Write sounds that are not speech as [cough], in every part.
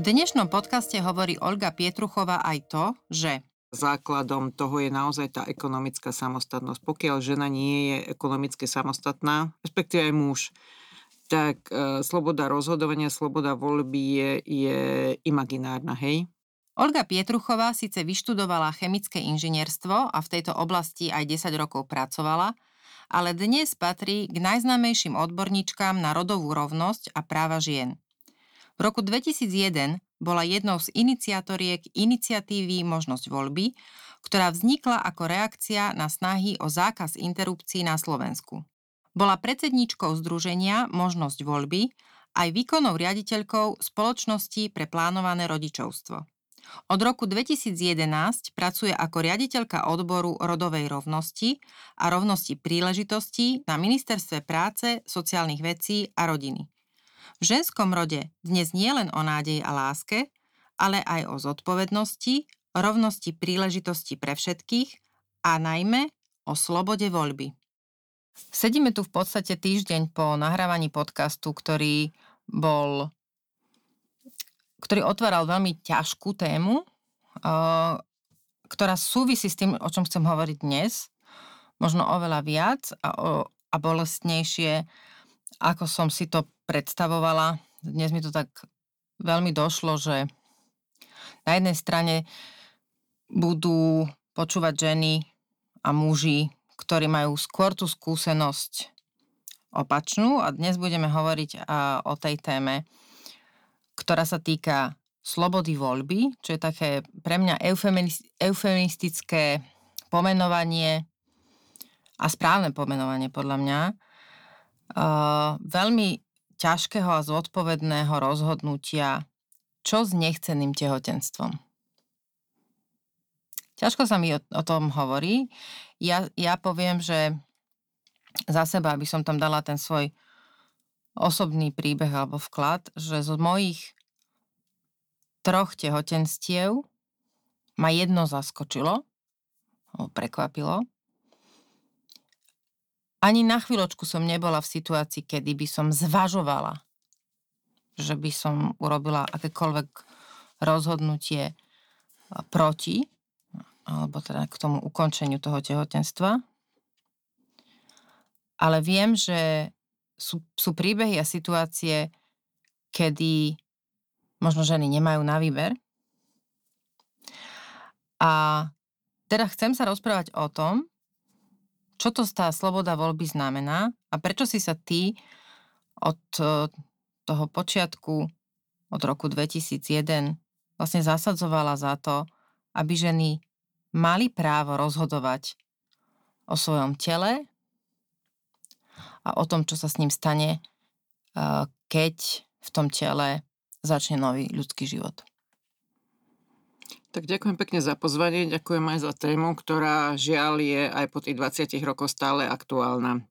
V dnešnom podcaste hovorí Olga Pietruchová aj to, že Základom toho je naozaj tá ekonomická samostatnosť. Pokiaľ žena nie je ekonomicky samostatná, respektíve aj muž, tak e, sloboda rozhodovania, sloboda voľby je, je imaginárna, hej? Olga Pietruchová síce vyštudovala chemické inžinierstvo a v tejto oblasti aj 10 rokov pracovala, ale dnes patrí k najznámejším odborníčkám na rodovú rovnosť a práva žien. V roku 2001 bola jednou z iniciatoriek iniciatívy Možnosť voľby, ktorá vznikla ako reakcia na snahy o zákaz interrupcií na Slovensku. Bola predsedníčkou združenia Možnosť voľby aj výkonnou riaditeľkou Spoločnosti pre plánované rodičovstvo. Od roku 2011 pracuje ako riaditeľka odboru rodovej rovnosti a rovnosti príležitostí na Ministerstve práce, sociálnych vecí a rodiny. V ženskom rode dnes nie len o nádeji a láske, ale aj o zodpovednosti, rovnosti príležitosti pre všetkých a najmä o slobode voľby. Sedíme tu v podstate týždeň po nahrávaní podcastu, ktorý bol ktorý otváral veľmi ťažkú tému, ktorá súvisí s tým, o čom chcem hovoriť dnes, možno oveľa viac a, a bolestnejšie, ako som si to predstavovala. Dnes mi to tak veľmi došlo, že na jednej strane budú počúvať ženy a muži, ktorí majú skôr tú skúsenosť opačnú a dnes budeme hovoriť o tej téme, ktorá sa týka slobody voľby, čo je také pre mňa eufemistické pomenovanie a správne pomenovanie podľa mňa. Veľmi ťažkého a zodpovedného rozhodnutia, čo s nechceným tehotenstvom. Ťažko sa mi o, o tom hovorí. Ja, ja poviem, že za seba, aby som tam dala ten svoj osobný príbeh alebo vklad, že z mojich troch tehotenstiev ma jedno zaskočilo, prekvapilo, ani na chvíľočku som nebola v situácii, kedy by som zvažovala, že by som urobila akékoľvek rozhodnutie proti, alebo teda k tomu ukončeniu toho tehotenstva. Ale viem, že sú, sú príbehy a situácie, kedy možno ženy nemajú na výber. A teda chcem sa rozprávať o tom, čo to tá sloboda voľby znamená a prečo si sa ty od e, toho počiatku, od roku 2001 vlastne zasadzovala za to, aby ženy mali právo rozhodovať o svojom tele a o tom, čo sa s ním stane, e, keď v tom tele začne nový ľudský život. Tak ďakujem pekne za pozvanie, ďakujem aj za tému, ktorá žiaľ je aj po tých 20 rokoch stále aktuálna.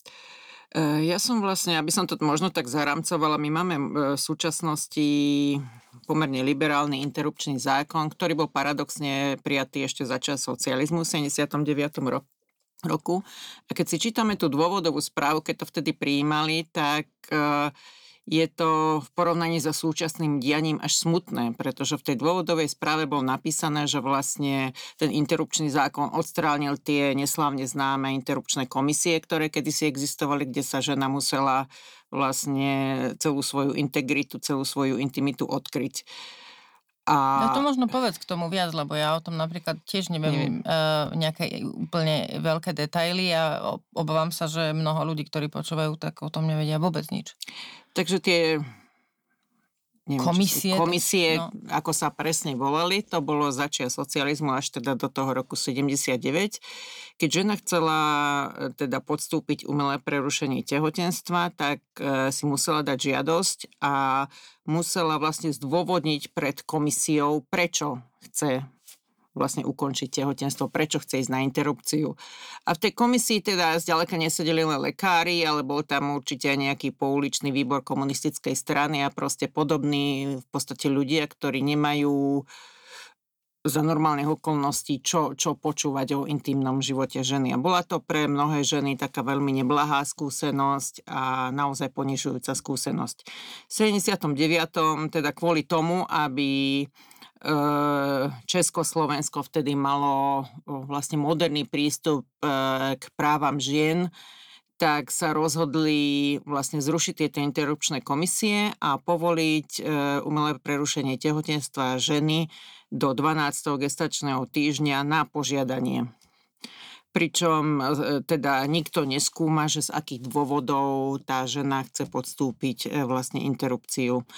E, ja som vlastne, aby som to možno tak zaramcovala, my máme e, v súčasnosti pomerne liberálny interrupčný zákon, ktorý bol paradoxne prijatý ešte za čas socializmu v 79. roku. A keď si čítame tú dôvodovú správu, keď to vtedy prijímali, tak uh, je to v porovnaní so súčasným dianím až smutné, pretože v tej dôvodovej správe bolo napísané, že vlastne ten interrupčný zákon odstránil tie neslávne známe interrupčné komisie, ktoré kedysi existovali, kde sa žena musela vlastne celú svoju integritu, celú svoju intimitu odkryť. A... No to možno povedz k tomu viac, lebo ja o tom napríklad tiež neviem, neviem. Uh, nejaké úplne veľké detaily a obávam sa, že mnoho ľudí, ktorí počúvajú, tak o tom nevedia vôbec nič. Takže tie neviem, komisie. Sú, komisie, no. ako sa presne volali, to bolo začia socializmu až teda do toho roku 79, keď žena chcela e, teda podstúpiť umelé prerušenie tehotenstva, tak e, si musela dať žiadosť a musela vlastne zdôvodniť pred komisiou, prečo chce vlastne ukončiť tehotenstvo, prečo chce ísť na interrupciu. A v tej komisii teda zďaleka nesedeli len lekári, ale bol tam určite aj nejaký pouličný výbor komunistickej strany a proste podobní v podstate ľudia, ktorí nemajú za normálnych okolností, čo, čo počúvať o intimnom živote ženy. A bola to pre mnohé ženy taká veľmi neblahá skúsenosť a naozaj ponižujúca skúsenosť. V 79. teda kvôli tomu, aby Československo vtedy malo vlastne moderný prístup e, k právam žien, tak sa rozhodli vlastne zrušiť tieto interrupčné komisie a povoliť e, umelé prerušenie tehotenstva ženy do 12. gestačného týždňa na požiadanie. Pričom teda nikto neskúma, že z akých dôvodov tá žena chce podstúpiť vlastne interrupciu.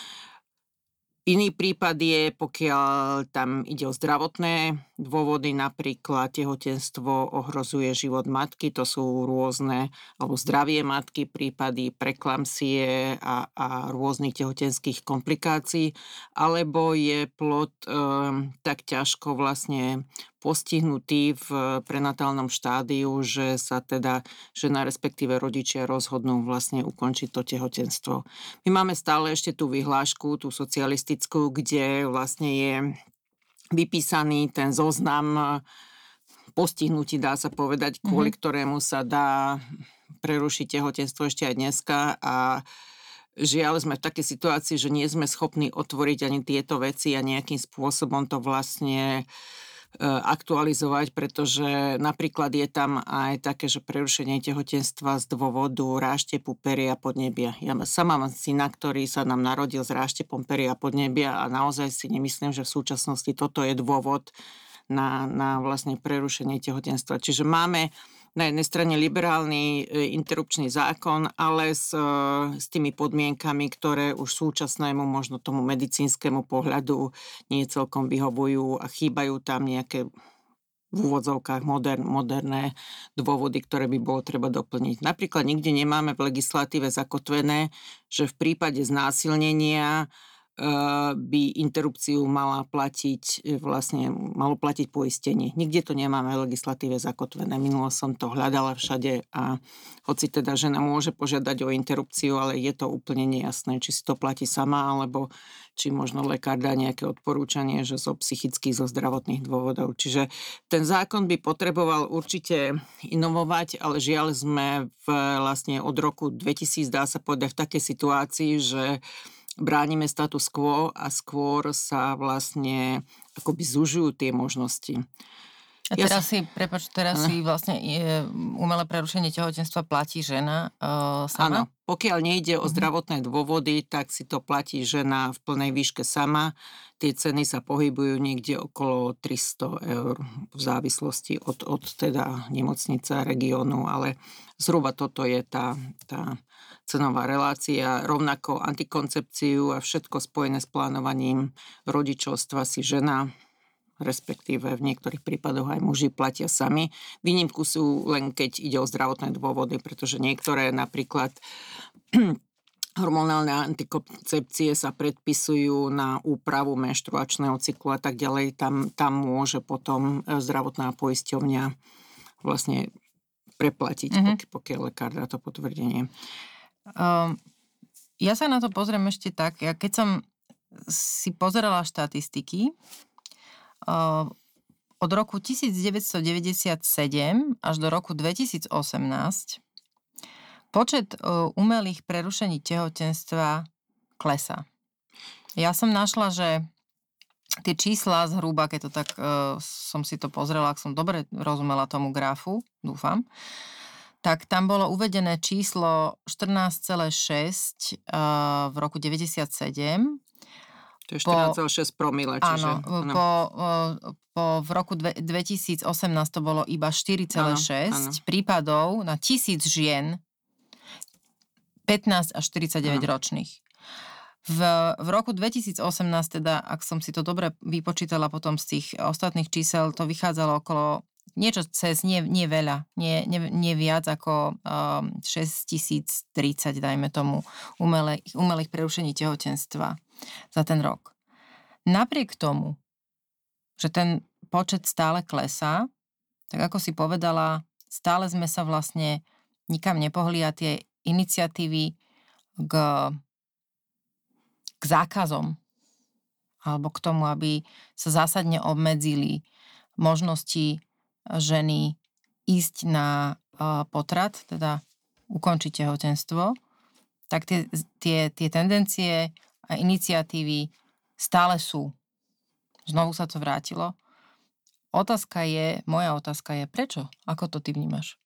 Iný prípad je, pokiaľ tam ide o zdravotné dôvody, napríklad tehotenstvo ohrozuje život matky, to sú rôzne, alebo zdravie matky, prípady preklamsie a, a rôznych tehotenských komplikácií, alebo je plod e, tak ťažko vlastne postihnutý v prenatálnom štádiu, že sa teda žena respektíve rodičia rozhodnú vlastne ukončiť to tehotenstvo. My máme stále ešte tú vyhlášku, tú socialistickú, kde vlastne je vypísaný ten zoznam postihnutí, dá sa povedať, kvôli mm-hmm. ktorému sa dá prerušiť tehotenstvo ešte aj dneska a Žiaľ, sme v takej situácii, že nie sme schopní otvoriť ani tieto veci a nejakým spôsobom to vlastne E, aktualizovať, pretože napríklad je tam aj také, že prerušenie tehotenstva z dôvodu ráštepu peria podnebia. Ja sama mám syna, ktorý sa nám narodil s ráštepom peria podnebia a naozaj si nemyslím, že v súčasnosti toto je dôvod na, na vlastne prerušenie tehotenstva. Čiže máme na jednej strane liberálny e, interrupčný zákon, ale s, e, s tými podmienkami, ktoré už súčasnému, možno tomu medicínskemu pohľadu nie celkom vyhovujú a chýbajú tam nejaké v úvodzovkách modern, moderné dôvody, ktoré by bolo treba doplniť. Napríklad nikde nemáme v legislatíve zakotvené, že v prípade znásilnenia by interrupciu mala platiť, eh, vlastne malo platiť poistenie. Nikde to nemáme v legislatíve zakotvené. Minulo som to hľadala všade a hoci teda žena môže požiadať o interrupciu, ale je to úplne nejasné, či si to platí sama, alebo či možno lekár dá nejaké odporúčanie, že zo psychických, zo zdravotných dôvodov. Čiže ten zákon by potreboval určite inovovať, ale žiaľ sme v, vlastne od roku 2000, dá sa povedať, v takej situácii, že bránime status quo a skôr sa vlastne akoby zužujú tie možnosti. A teraz ja si, prepač, teraz ano. si vlastne je, umelé prerušenie tehotenstva platí žena uh, sama? Áno, pokiaľ nejde o mhm. zdravotné dôvody, tak si to platí žena v plnej výške sama. Tie ceny sa pohybujú niekde okolo 300 eur v závislosti od, od teda nemocnice a regiónu, ale zhruba toto je tá, tá cenová relácia, rovnako antikoncepciu a všetko spojené s plánovaním rodičovstva si žena respektíve v niektorých prípadoch aj muži platia sami. Výnimku sú len keď ide o zdravotné dôvody, pretože niektoré napríklad [clears throat] hormonálne antikoncepcie sa predpisujú na úpravu menštruačného cyklu a tak ďalej. Tam, tam môže potom e, zdravotná poisťovňa vlastne preplatiť, mm-hmm. pokiaľ lekár dá to potvrdenie. Um, ja sa na to pozriem ešte tak, ja keď som si pozerala štatistiky, uh, od roku 1997 až do roku 2018 počet uh, umelých prerušení tehotenstva klesá. Ja som našla, že tie čísla zhruba, keď to tak uh, som si to pozrela, ak som dobre rozumela tomu grafu, dúfam, tak tam bolo uvedené číslo 14,6 uh, v roku 97. To je 14,6 promile. Čiže, áno, áno. Po, po, v roku dve, 2018 to bolo iba 4,6 prípadov na tisíc žien 15 až 49 áno. ročných. V, v roku 2018, teda, ak som si to dobre vypočítala potom z tých ostatných čísel, to vychádzalo okolo niečo cez, nie, nie veľa, nie, nie, nie viac ako um, 6030, dajme tomu, umelých, umelých prerušení tehotenstva za ten rok. Napriek tomu, že ten počet stále klesá, tak ako si povedala, stále sme sa vlastne nikam nepohli a tie iniciatívy k k zákazom alebo k tomu, aby sa zásadne obmedzili možnosti ženy ísť na potrat, teda ukončiť tehotenstvo, tak tie, tie, tie tendencie a iniciatívy stále sú. Znovu sa to vrátilo. Otázka je, moja otázka je, prečo? Ako to ty vnímaš?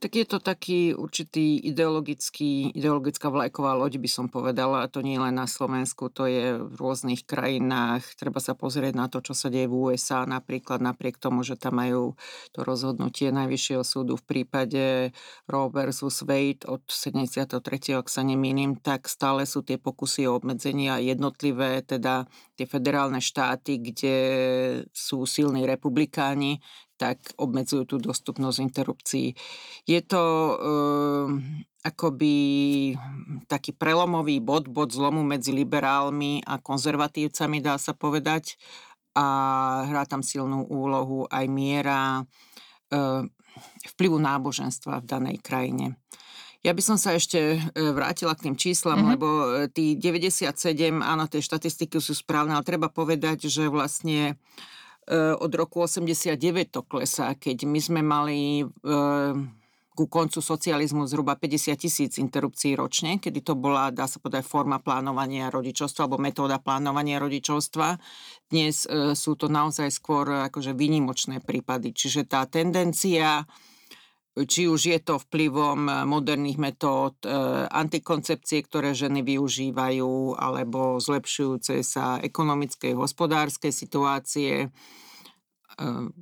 Tak je to taký určitý ideologický, ideologická vlajková loď, by som povedala. A to nie len na Slovensku, to je v rôznych krajinách. Treba sa pozrieť na to, čo sa deje v USA napríklad, napriek tomu, že tam majú to rozhodnutie Najvyššieho súdu v prípade Roe versus Wade od 73. ak sa nemýlim, tak stále sú tie pokusy o obmedzenia jednotlivé, teda tie federálne štáty, kde sú silní republikáni, tak obmedzujú tú dostupnosť interrupcií. Je to e, akoby taký prelomový bod, bod zlomu medzi liberálmi a konzervatívcami, dá sa povedať. A hrá tam silnú úlohu aj miera e, vplyvu náboženstva v danej krajine. Ja by som sa ešte e, vrátila k tým číslam, mm-hmm. lebo e, tí 97, áno, tie štatistiky sú správne, ale treba povedať, že vlastne od roku 89 to klesá, keď my sme mali eh, ku koncu socializmu zhruba 50 tisíc interrupcií ročne, kedy to bola, dá sa povedať, forma plánovania rodičovstva alebo metóda plánovania rodičovstva. Dnes eh, sú to naozaj skôr akože výnimočné prípady. Čiže tá tendencia či už je to vplyvom moderných metód antikoncepcie, ktoré ženy využívajú, alebo zlepšujúce sa ekonomickej, hospodárskej situácie, Ehm,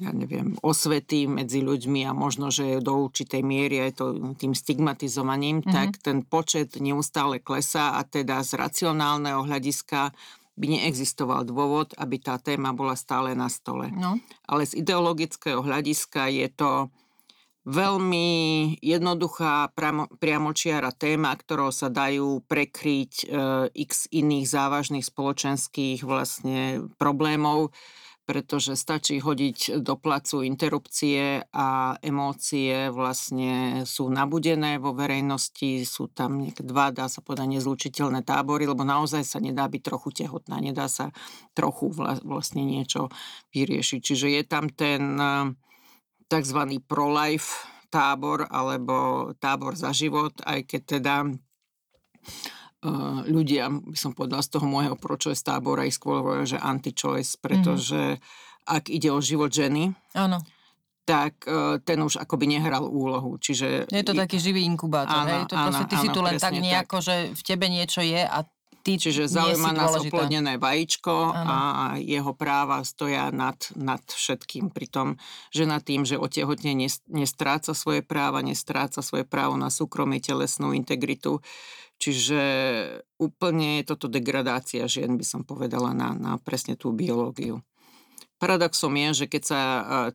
ja neviem, osvety medzi ľuďmi a možno, že do určitej miery aj to tým stigmatizovaním, mm-hmm. tak ten počet neustále klesá a teda z racionálneho hľadiska by neexistoval dôvod, aby tá téma bola stále na stole. No. Ale z ideologického hľadiska je to veľmi jednoduchá priamočiara téma, ktorou sa dajú prekryť e, x iných závažných spoločenských vlastne problémov pretože stačí hodiť do placu interrupcie a emócie vlastne sú nabudené vo verejnosti, sú tam dva, dá sa povedať, nezlučiteľné tábory, lebo naozaj sa nedá byť trochu tehotná, nedá sa trochu vlastne niečo vyriešiť. Čiže je tam ten tzv. pro-life tábor alebo tábor za život, aj keď teda ľudia, by som povedala, z toho môjho pro-choice tábora ich skôr hovoria, že anti-choice, pretože mm-hmm. ak ide o život ženy, Áno tak uh, ten už akoby nehral úlohu. Čiže je to taký živý inkubátor, áno, hej? To áno, ty áno, si tu len tak nejako, tak. že v tebe niečo je a ty Čiže zaujíma nás oplodnené vajíčko ano. a jeho práva stoja nad, nad všetkým. Pritom žena tým, že otehotne nestráca svoje práva, nestráca svoje právo na súkromie, telesnú integritu, Čiže úplne je toto degradácia žien, by som povedala, na, na presne tú biológiu. Paradoxom je, že keď sa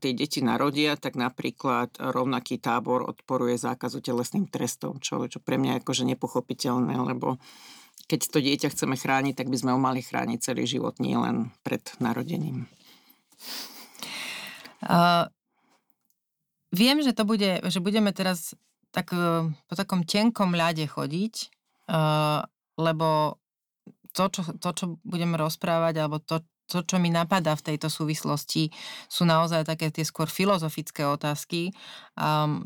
tie deti narodia, tak napríklad rovnaký tábor odporuje zákazu telesným trestom, čo, čo pre mňa je akože nepochopiteľné, lebo keď to dieťa chceme chrániť, tak by sme ho mali chrániť celý život, nie len pred narodením. Uh, viem, že to bude, že budeme teraz tak e, po takom tenkom ľade chodiť, Uh, lebo to čo, to, čo budeme rozprávať, alebo to, to, čo mi napadá v tejto súvislosti, sú naozaj také tie skôr filozofické otázky, um,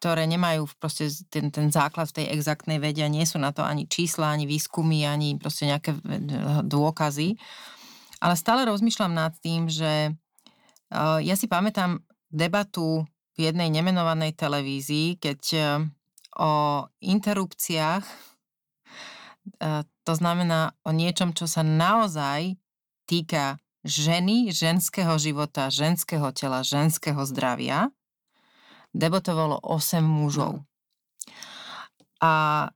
ktoré nemajú proste ten, ten základ v tej exaktnej vede a nie sú na to ani čísla, ani výskumy, ani proste nejaké dôkazy. Ale stále rozmýšľam nad tým, že uh, ja si pamätám debatu v jednej nemenovanej televízii, keď uh, o interrupciách to znamená o niečom, čo sa naozaj týka ženy, ženského života, ženského tela, ženského zdravia, debatovalo 8 mužov. A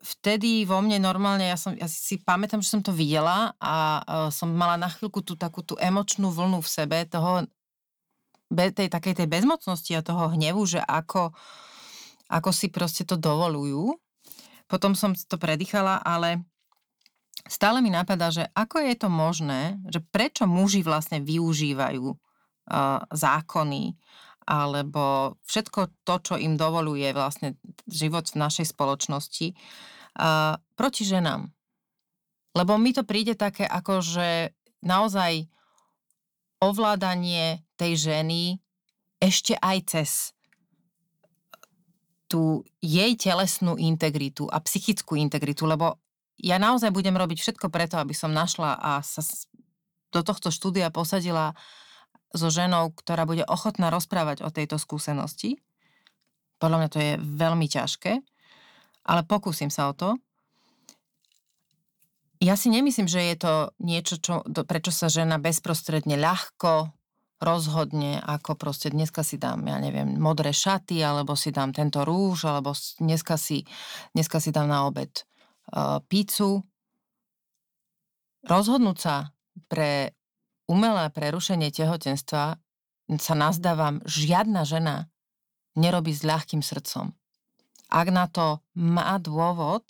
vtedy vo mne normálne, ja, som, ja si pamätám, že som to videla a uh, som mala na chvíľku tú takú tú emočnú vlnu v sebe toho, be, tej takej tej bezmocnosti a toho hnevu, že ako, ako si proste to dovolujú. Potom som to predýchala, ale stále mi napadá, že ako je to možné, že prečo muži vlastne využívajú uh, zákony alebo všetko to, čo im dovoluje vlastne život v našej spoločnosti uh, proti ženám. Lebo mi to príde také ako, že naozaj ovládanie tej ženy ešte aj cez tú jej telesnú integritu a psychickú integritu, lebo ja naozaj budem robiť všetko preto, aby som našla a sa do tohto štúdia posadila so ženou, ktorá bude ochotná rozprávať o tejto skúsenosti. Podľa mňa to je veľmi ťažké, ale pokúsim sa o to. Ja si nemyslím, že je to niečo, čo, prečo sa žena bezprostredne ľahko rozhodne, ako proste dneska si dám, ja neviem, modré šaty, alebo si dám tento rúž, alebo dneska si, dneska si dám na obed pícu. Rozhodnúť sa pre umelé prerušenie tehotenstva sa nazdávam, žiadna žena nerobí s ľahkým srdcom. Ak na to má dôvod,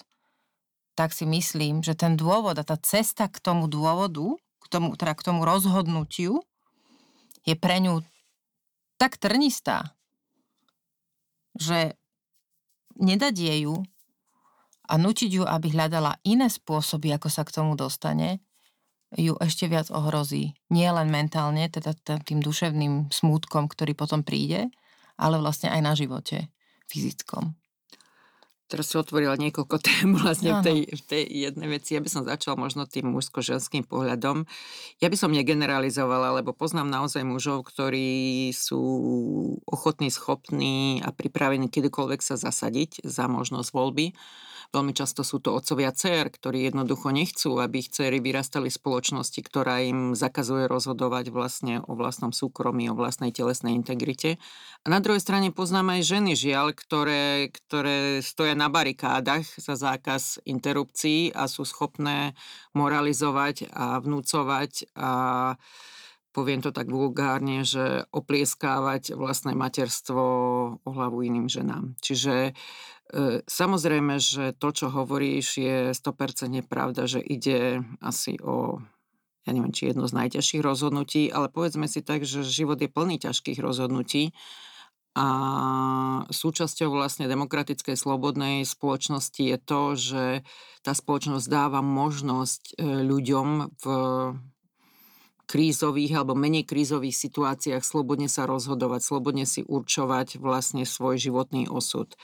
tak si myslím, že ten dôvod a tá cesta k tomu dôvodu, k tomu, teda k tomu rozhodnutiu, je pre ňu tak trnistá, že nedať jej ju a nutiť ju, aby hľadala iné spôsoby, ako sa k tomu dostane, ju ešte viac ohrozí. Nie len mentálne, teda tým duševným smútkom, ktorý potom príde, ale vlastne aj na živote fyzickom. Teraz si otvorila niekoľko tém vlastne v tej, v tej jednej veci. Ja by som začala možno tým mužsko-ženským pohľadom. Ja by som negeneralizovala, lebo poznám naozaj mužov, ktorí sú ochotní, schopní a pripravení kedykoľvek sa zasadiť za možnosť voľby Veľmi často sú to otcovia dcer, ktorí jednoducho nechcú, aby ich dcery vyrastali v spoločnosti, ktorá im zakazuje rozhodovať vlastne o vlastnom súkromí, o vlastnej telesnej integrite. A na druhej strane poznám aj ženy, žiaľ, ktoré, ktoré stoja na barikádach za zákaz interrupcií a sú schopné moralizovať a vnúcovať a poviem to tak vulgárne, že oplieskávať vlastné materstvo o hlavu iným ženám. Čiže samozrejme, že to, čo hovoríš, je 100% pravda, že ide asi o ja neviem, či jedno z najťažších rozhodnutí, ale povedzme si tak, že život je plný ťažkých rozhodnutí a súčasťou vlastne demokratickej slobodnej spoločnosti je to, že tá spoločnosť dáva možnosť e, ľuďom v krízových alebo menej krízových situáciách slobodne sa rozhodovať, slobodne si určovať vlastne svoj životný osud.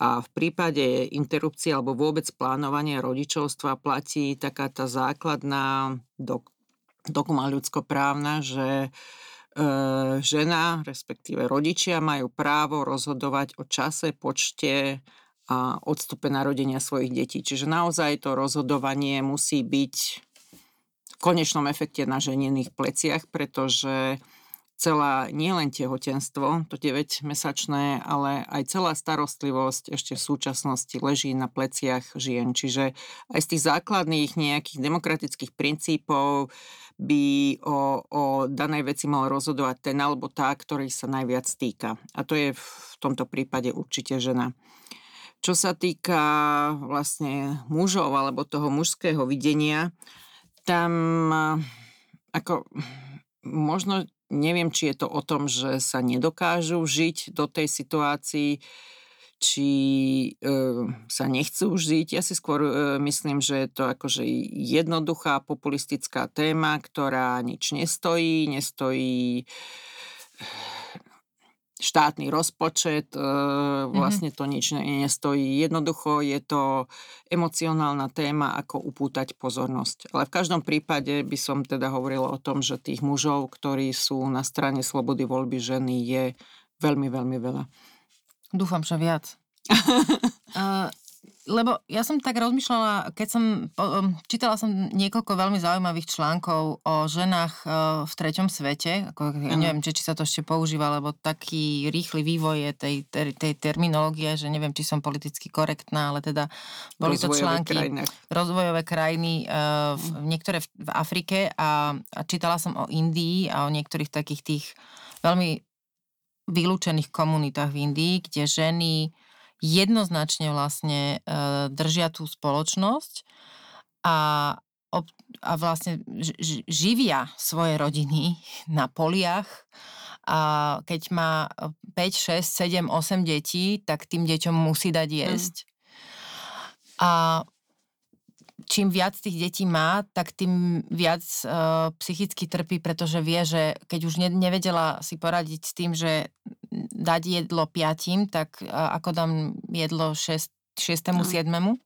A v prípade interrupcie alebo vôbec plánovania rodičovstva platí taká tá základná dok- dokuma ľudskoprávna, že e, žena, respektíve rodičia majú právo rozhodovať o čase, počte a odstupe narodenia svojich detí. Čiže naozaj to rozhodovanie musí byť v konečnom efekte na ženiných pleciach, pretože celá nielen tehotenstvo, to 9-mesačné, ale aj celá starostlivosť ešte v súčasnosti leží na pleciach žien. Čiže aj z tých základných nejakých demokratických princípov by o, o danej veci mal rozhodovať ten alebo tá, ktorý sa najviac týka. A to je v tomto prípade určite žena. Čo sa týka vlastne mužov alebo toho mužského videnia, tam ako možno neviem, či je to o tom, že sa nedokážu žiť do tej situácii, či e, sa nechcú žiť. Ja si skôr e, myslím, že je to akože jednoduchá populistická téma, ktorá nič nestojí, nestojí štátny rozpočet, e, mhm. vlastne to nič nestojí. Jednoducho je to emocionálna téma, ako upútať pozornosť. Ale v každom prípade by som teda hovorila o tom, že tých mužov, ktorí sú na strane slobody voľby ženy, je veľmi, veľmi veľa. Dúfam, že viac. uh, [laughs] lebo ja som tak rozmýšľala, keď som, um, čítala som niekoľko veľmi zaujímavých článkov o ženách uh, v treťom svete, ako, ja neviem, či, či sa to ešte používa, lebo taký rýchly vývoj je tej, tej, tej terminológie, že neviem, či som politicky korektná, ale teda boli rozvojové to články krajine. rozvojové krajiny, uh, v, mm. niektoré v, v Afrike a, a čítala som o Indii a o niektorých takých tých veľmi vylúčených komunitách v Indii, kde ženy jednoznačne vlastne e, držia tú spoločnosť a, a vlastne živia svoje rodiny [laughs] na poliach a keď má 5, 6, 7, 8 detí, tak tým deťom musí dať mm. jesť. Mm. A čím viac tých detí má, tak tým viac uh, psychicky trpí, pretože vie, že keď už ne, nevedela si poradiť s tým, že dať jedlo piatim, tak uh, ako dám jedlo šest, šiestému, siedmemu.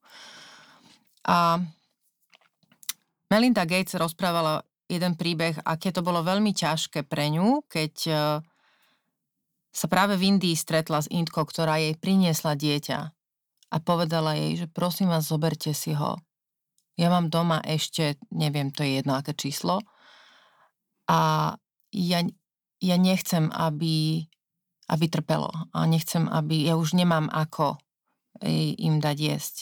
A Melinda Gates rozprávala jeden príbeh, aké to bolo veľmi ťažké pre ňu, keď uh, sa práve v Indii stretla s Indkou, ktorá jej priniesla dieťa a povedala jej, že prosím vás, zoberte si ho ja mám doma ešte, neviem, to je jedno aké číslo. A ja, ja nechcem, aby, aby trpelo. A nechcem, aby, ja už nemám ako im dať jesť.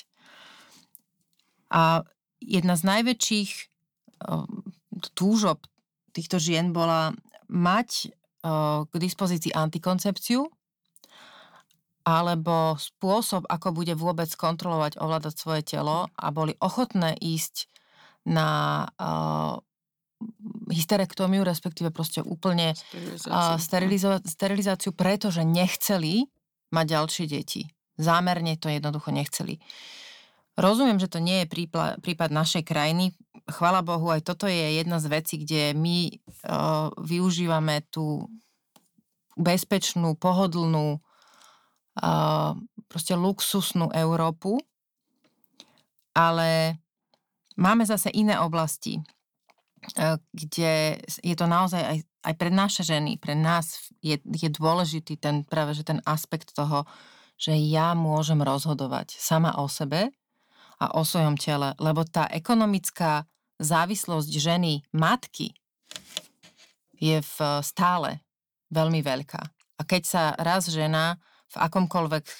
A jedna z najväčších túžob týchto žien bola mať k dispozícii antikoncepciu, alebo spôsob, ako bude vôbec kontrolovať, ovládať svoje telo a boli ochotné ísť na uh, hysterektómiu, respektíve proste úplne uh, sterilizo- sterilizáciu, pretože nechceli mať ďalšie deti. Zámerne to jednoducho nechceli. Rozumiem, že to nie je prípad, prípad našej krajiny. Chvala Bohu, aj toto je jedna z vecí, kde my uh, využívame tú bezpečnú, pohodlnú proste luxusnú Európu, ale máme zase iné oblasti, e, kde je to naozaj aj, aj pre naše ženy, pre nás je, je dôležitý ten práve že ten aspekt toho, že ja môžem rozhodovať sama o sebe a o svojom tele, lebo tá ekonomická závislosť ženy, matky, je v stále veľmi veľká. A keď sa raz žena v akomkoľvek e,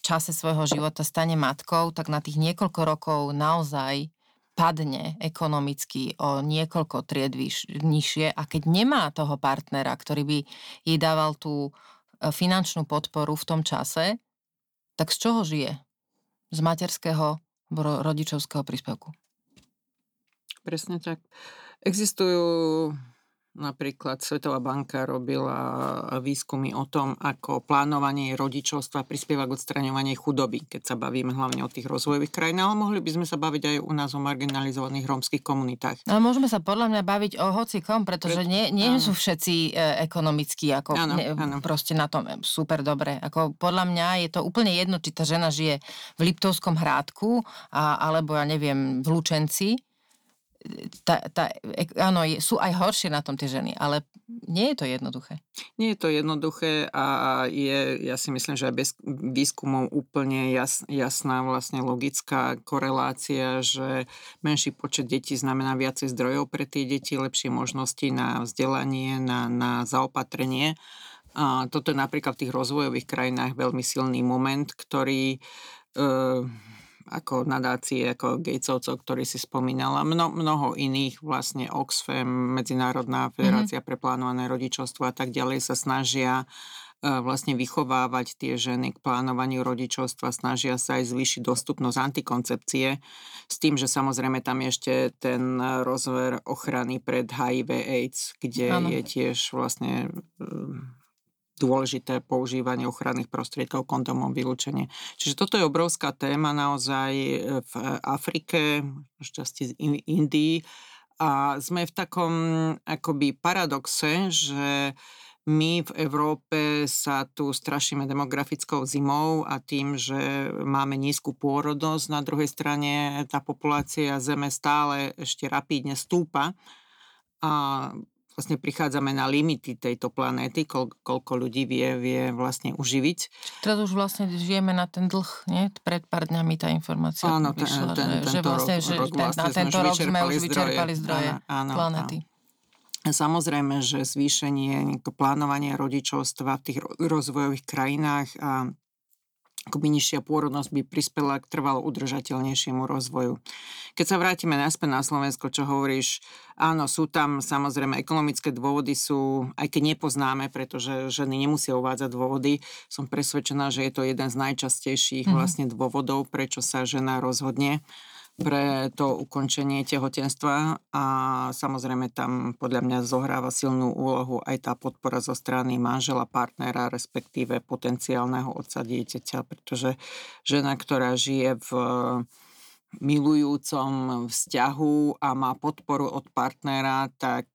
čase svojho života stane matkou, tak na tých niekoľko rokov naozaj padne ekonomicky o niekoľko tried nižšie a keď nemá toho partnera, ktorý by jej dával tú e, finančnú podporu v tom čase, tak z čoho žije? Z materského rodičovského príspevku. Presne tak. Existujú Napríklad Svetová banka robila výskumy o tom, ako plánovanie rodičovstva prispieva k odstraňovanie chudoby, keď sa bavíme hlavne o tých rozvojových krajinách, ale mohli by sme sa baviť aj u nás o marginalizovaných rómskych komunitách. Ale môžeme sa podľa mňa baviť o hocikom, pretože nie, nie sú všetci e, ekonomicky ako ano, ne, ano. proste na tom super dobre. Ako podľa mňa je to úplne jedno, či tá žena žije v Liptovskom hrádku a, alebo ja neviem v Lučenci tá, tá, áno, sú aj horšie na tom tie ženy, ale nie je to jednoduché. Nie je to jednoduché a je, ja si myslím, že aj bez výskumov úplne jas, jasná vlastne logická korelácia, že menší počet detí znamená viacej zdrojov pre tie deti, lepšie možnosti na vzdelanie, na, na zaopatrenie. A toto je napríklad v tých rozvojových krajinách veľmi silný moment, ktorý e, ako nadácie, ako Gatesovcov, ktorý si spomínala, mno, mnoho iných, vlastne Oxfam, Medzinárodná mhm. federácia mm-hmm. pre plánované rodičovstvo a tak ďalej sa snažia e, vlastne vychovávať tie ženy k plánovaniu rodičovstva, snažia sa aj zvýšiť dostupnosť antikoncepcie, s tým, že samozrejme tam je ešte ten rozver ochrany pred HIV AIDS, kde ano. je tiež vlastne dôležité používanie ochranných prostriedkov, kondomov, vylúčenie. Čiže toto je obrovská téma naozaj e, v Afrike, šťastie z Indii a sme v takom akoby paradoxe, že my v Európe sa tu strašíme demografickou zimou a tým, že máme nízku pôrodnosť. Na druhej strane tá populácia Zeme stále ešte rapídne stúpa. A vlastne prichádzame na limity tejto planéty, koľ, koľko ľudí vie, vie vlastne uživiť. Teraz už vlastne žijeme na ten dlh, nie? Pred pár dňami tá informácia Áno, ten, vyšla, ten, že, že vlastne, rok, že rok vlastne na tento rok sme už vyčerpali zdroje, zdroje áno, planety. Áno. Samozrejme, že zvýšenie plánovania rodičovstva v tých rozvojových krajinách a akoby nižšia pôrodnosť by prispela k trvalo udržateľnejšiemu rozvoju. Keď sa vrátime naspäť na Slovensko, čo hovoríš, áno, sú tam samozrejme ekonomické dôvody, sú, aj keď nepoznáme, pretože ženy nemusia uvádzať dôvody, som presvedčená, že je to jeden z najčastejších mm-hmm. vlastne dôvodov, prečo sa žena rozhodne pre to ukončenie tehotenstva a samozrejme tam podľa mňa zohráva silnú úlohu aj tá podpora zo strany manžela, partnera, respektíve potenciálneho otca dieťaťa, pretože žena, ktorá žije v milujúcom vzťahu a má podporu od partnera, tak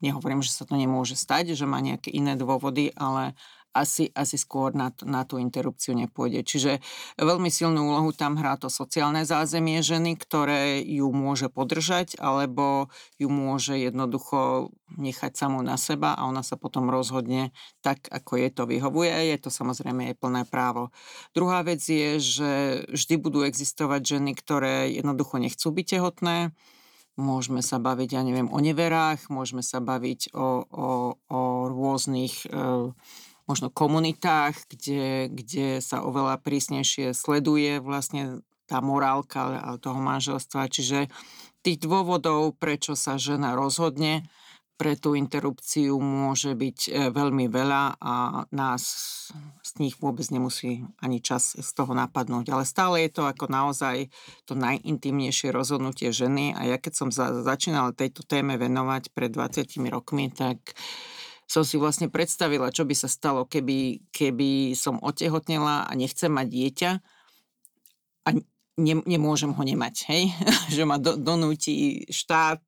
nehovorím, že sa to nemôže stať, že má nejaké iné dôvody, ale asi, asi skôr na, na tú interrupciu nepôjde. Čiže veľmi silnú úlohu tam hrá to sociálne zázemie ženy, ktoré ju môže podržať, alebo ju môže jednoducho nechať samú na seba a ona sa potom rozhodne tak, ako je to vyhovuje. Je to samozrejme jej plné právo. Druhá vec je, že vždy budú existovať ženy, ktoré jednoducho nechcú byť tehotné, Môžeme sa baviť, ja neviem, o neverách, môžeme sa baviť o, o, o rôznych e, možno komunitách, kde, kde sa oveľa prísnejšie sleduje vlastne tá morálka toho manželstva. Čiže tých dôvodov, prečo sa žena rozhodne pre tú interrupciu môže byť e, veľmi veľa a nás z nich vôbec nemusí ani čas z toho napadnúť. Ale stále je to ako naozaj to najintimnejšie rozhodnutie ženy a ja keď som za, začínala tejto téme venovať pred 20 rokmi, tak som si vlastne predstavila, čo by sa stalo, keby, keby som otehotnela a nechcem mať dieťa a ne, nemôžem ho nemať, hej? [laughs] že ma do, donúti štát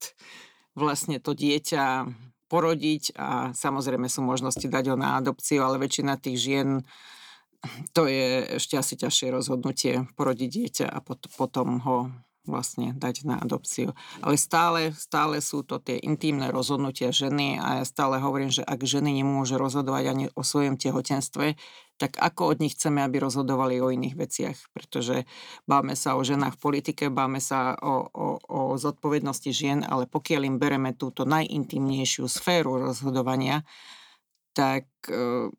vlastne to dieťa porodiť a samozrejme sú možnosti dať ho na adopciu, ale väčšina tých žien to je ešte asi ťažšie rozhodnutie porodiť dieťa a pot, potom ho vlastne dať na adopciu. Ale stále, stále sú to tie intímne rozhodnutia ženy a ja stále hovorím, že ak ženy nemôže rozhodovať ani o svojom tehotenstve, tak ako od nich chceme, aby rozhodovali o iných veciach? Pretože báme sa o ženách v politike, báme sa o, o, o zodpovednosti žien, ale pokiaľ im bereme túto najintimnejšiu sféru rozhodovania, tak... Uh,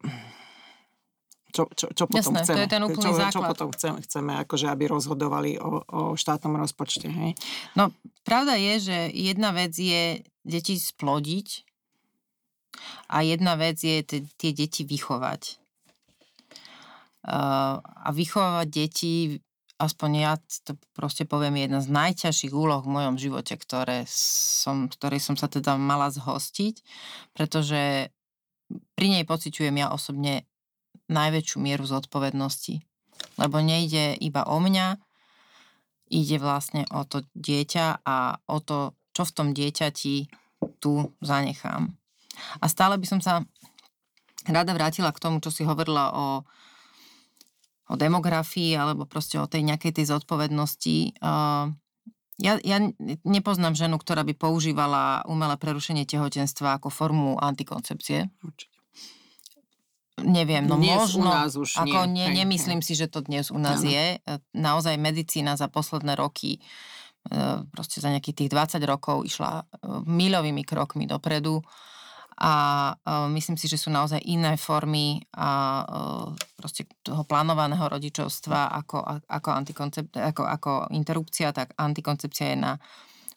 čo, čo, čo potom Jasné, chceme. to je ten úplný čo, základ. Čo potom chceme, chceme akože aby rozhodovali o, o štátnom rozpočte. Hej? No, pravda je, že jedna vec je deti splodiť a jedna vec je t- tie deti vychovať. Uh, a vychovávať deti, aspoň ja to proste poviem, je jedna z najťažších úloh v mojom živote, ktoré som, ktorej som sa teda mala zhostiť, pretože pri nej pociťujem ja osobne najväčšiu mieru zodpovednosti. Lebo nejde iba o mňa, ide vlastne o to dieťa a o to, čo v tom dieťati tu zanechám. A stále by som sa rada vrátila k tomu, čo si hovorila o, o demografii alebo proste o tej nejakej tej zodpovednosti. Ja, ja nepoznám ženu, ktorá by používala umelé prerušenie tehotenstva ako formu antikoncepcie. Určite. Neviem, no dnes možno, u nás už ako nie. nie, nemyslím si, že to dnes u nás ano. je. E, naozaj medicína za posledné roky, e, proste za nejakých tých 20 rokov išla e, milovými krokmi dopredu a myslím si, že sú naozaj iné formy a proste toho plánovaného rodičovstva ako, ako, ako, ako interrupcia, tak antikoncepcia je na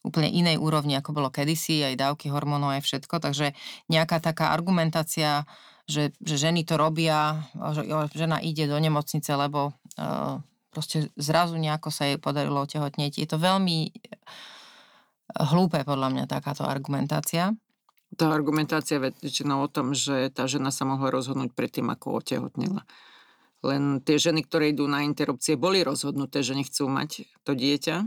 úplne inej úrovni, ako bolo kedysi, aj dávky hormónov, aj všetko, takže nejaká taká argumentácia že, že ženy to robia, že žena ide do nemocnice, lebo proste zrazu nejako sa jej podarilo otehotnieť. Je to veľmi hlúpe podľa mňa takáto argumentácia. Tá argumentácia väčšinou o tom, že tá žena sa mohla rozhodnúť predtým, ako otehotnila. Len tie ženy, ktoré idú na interrupcie, boli rozhodnuté, že nechcú mať to dieťa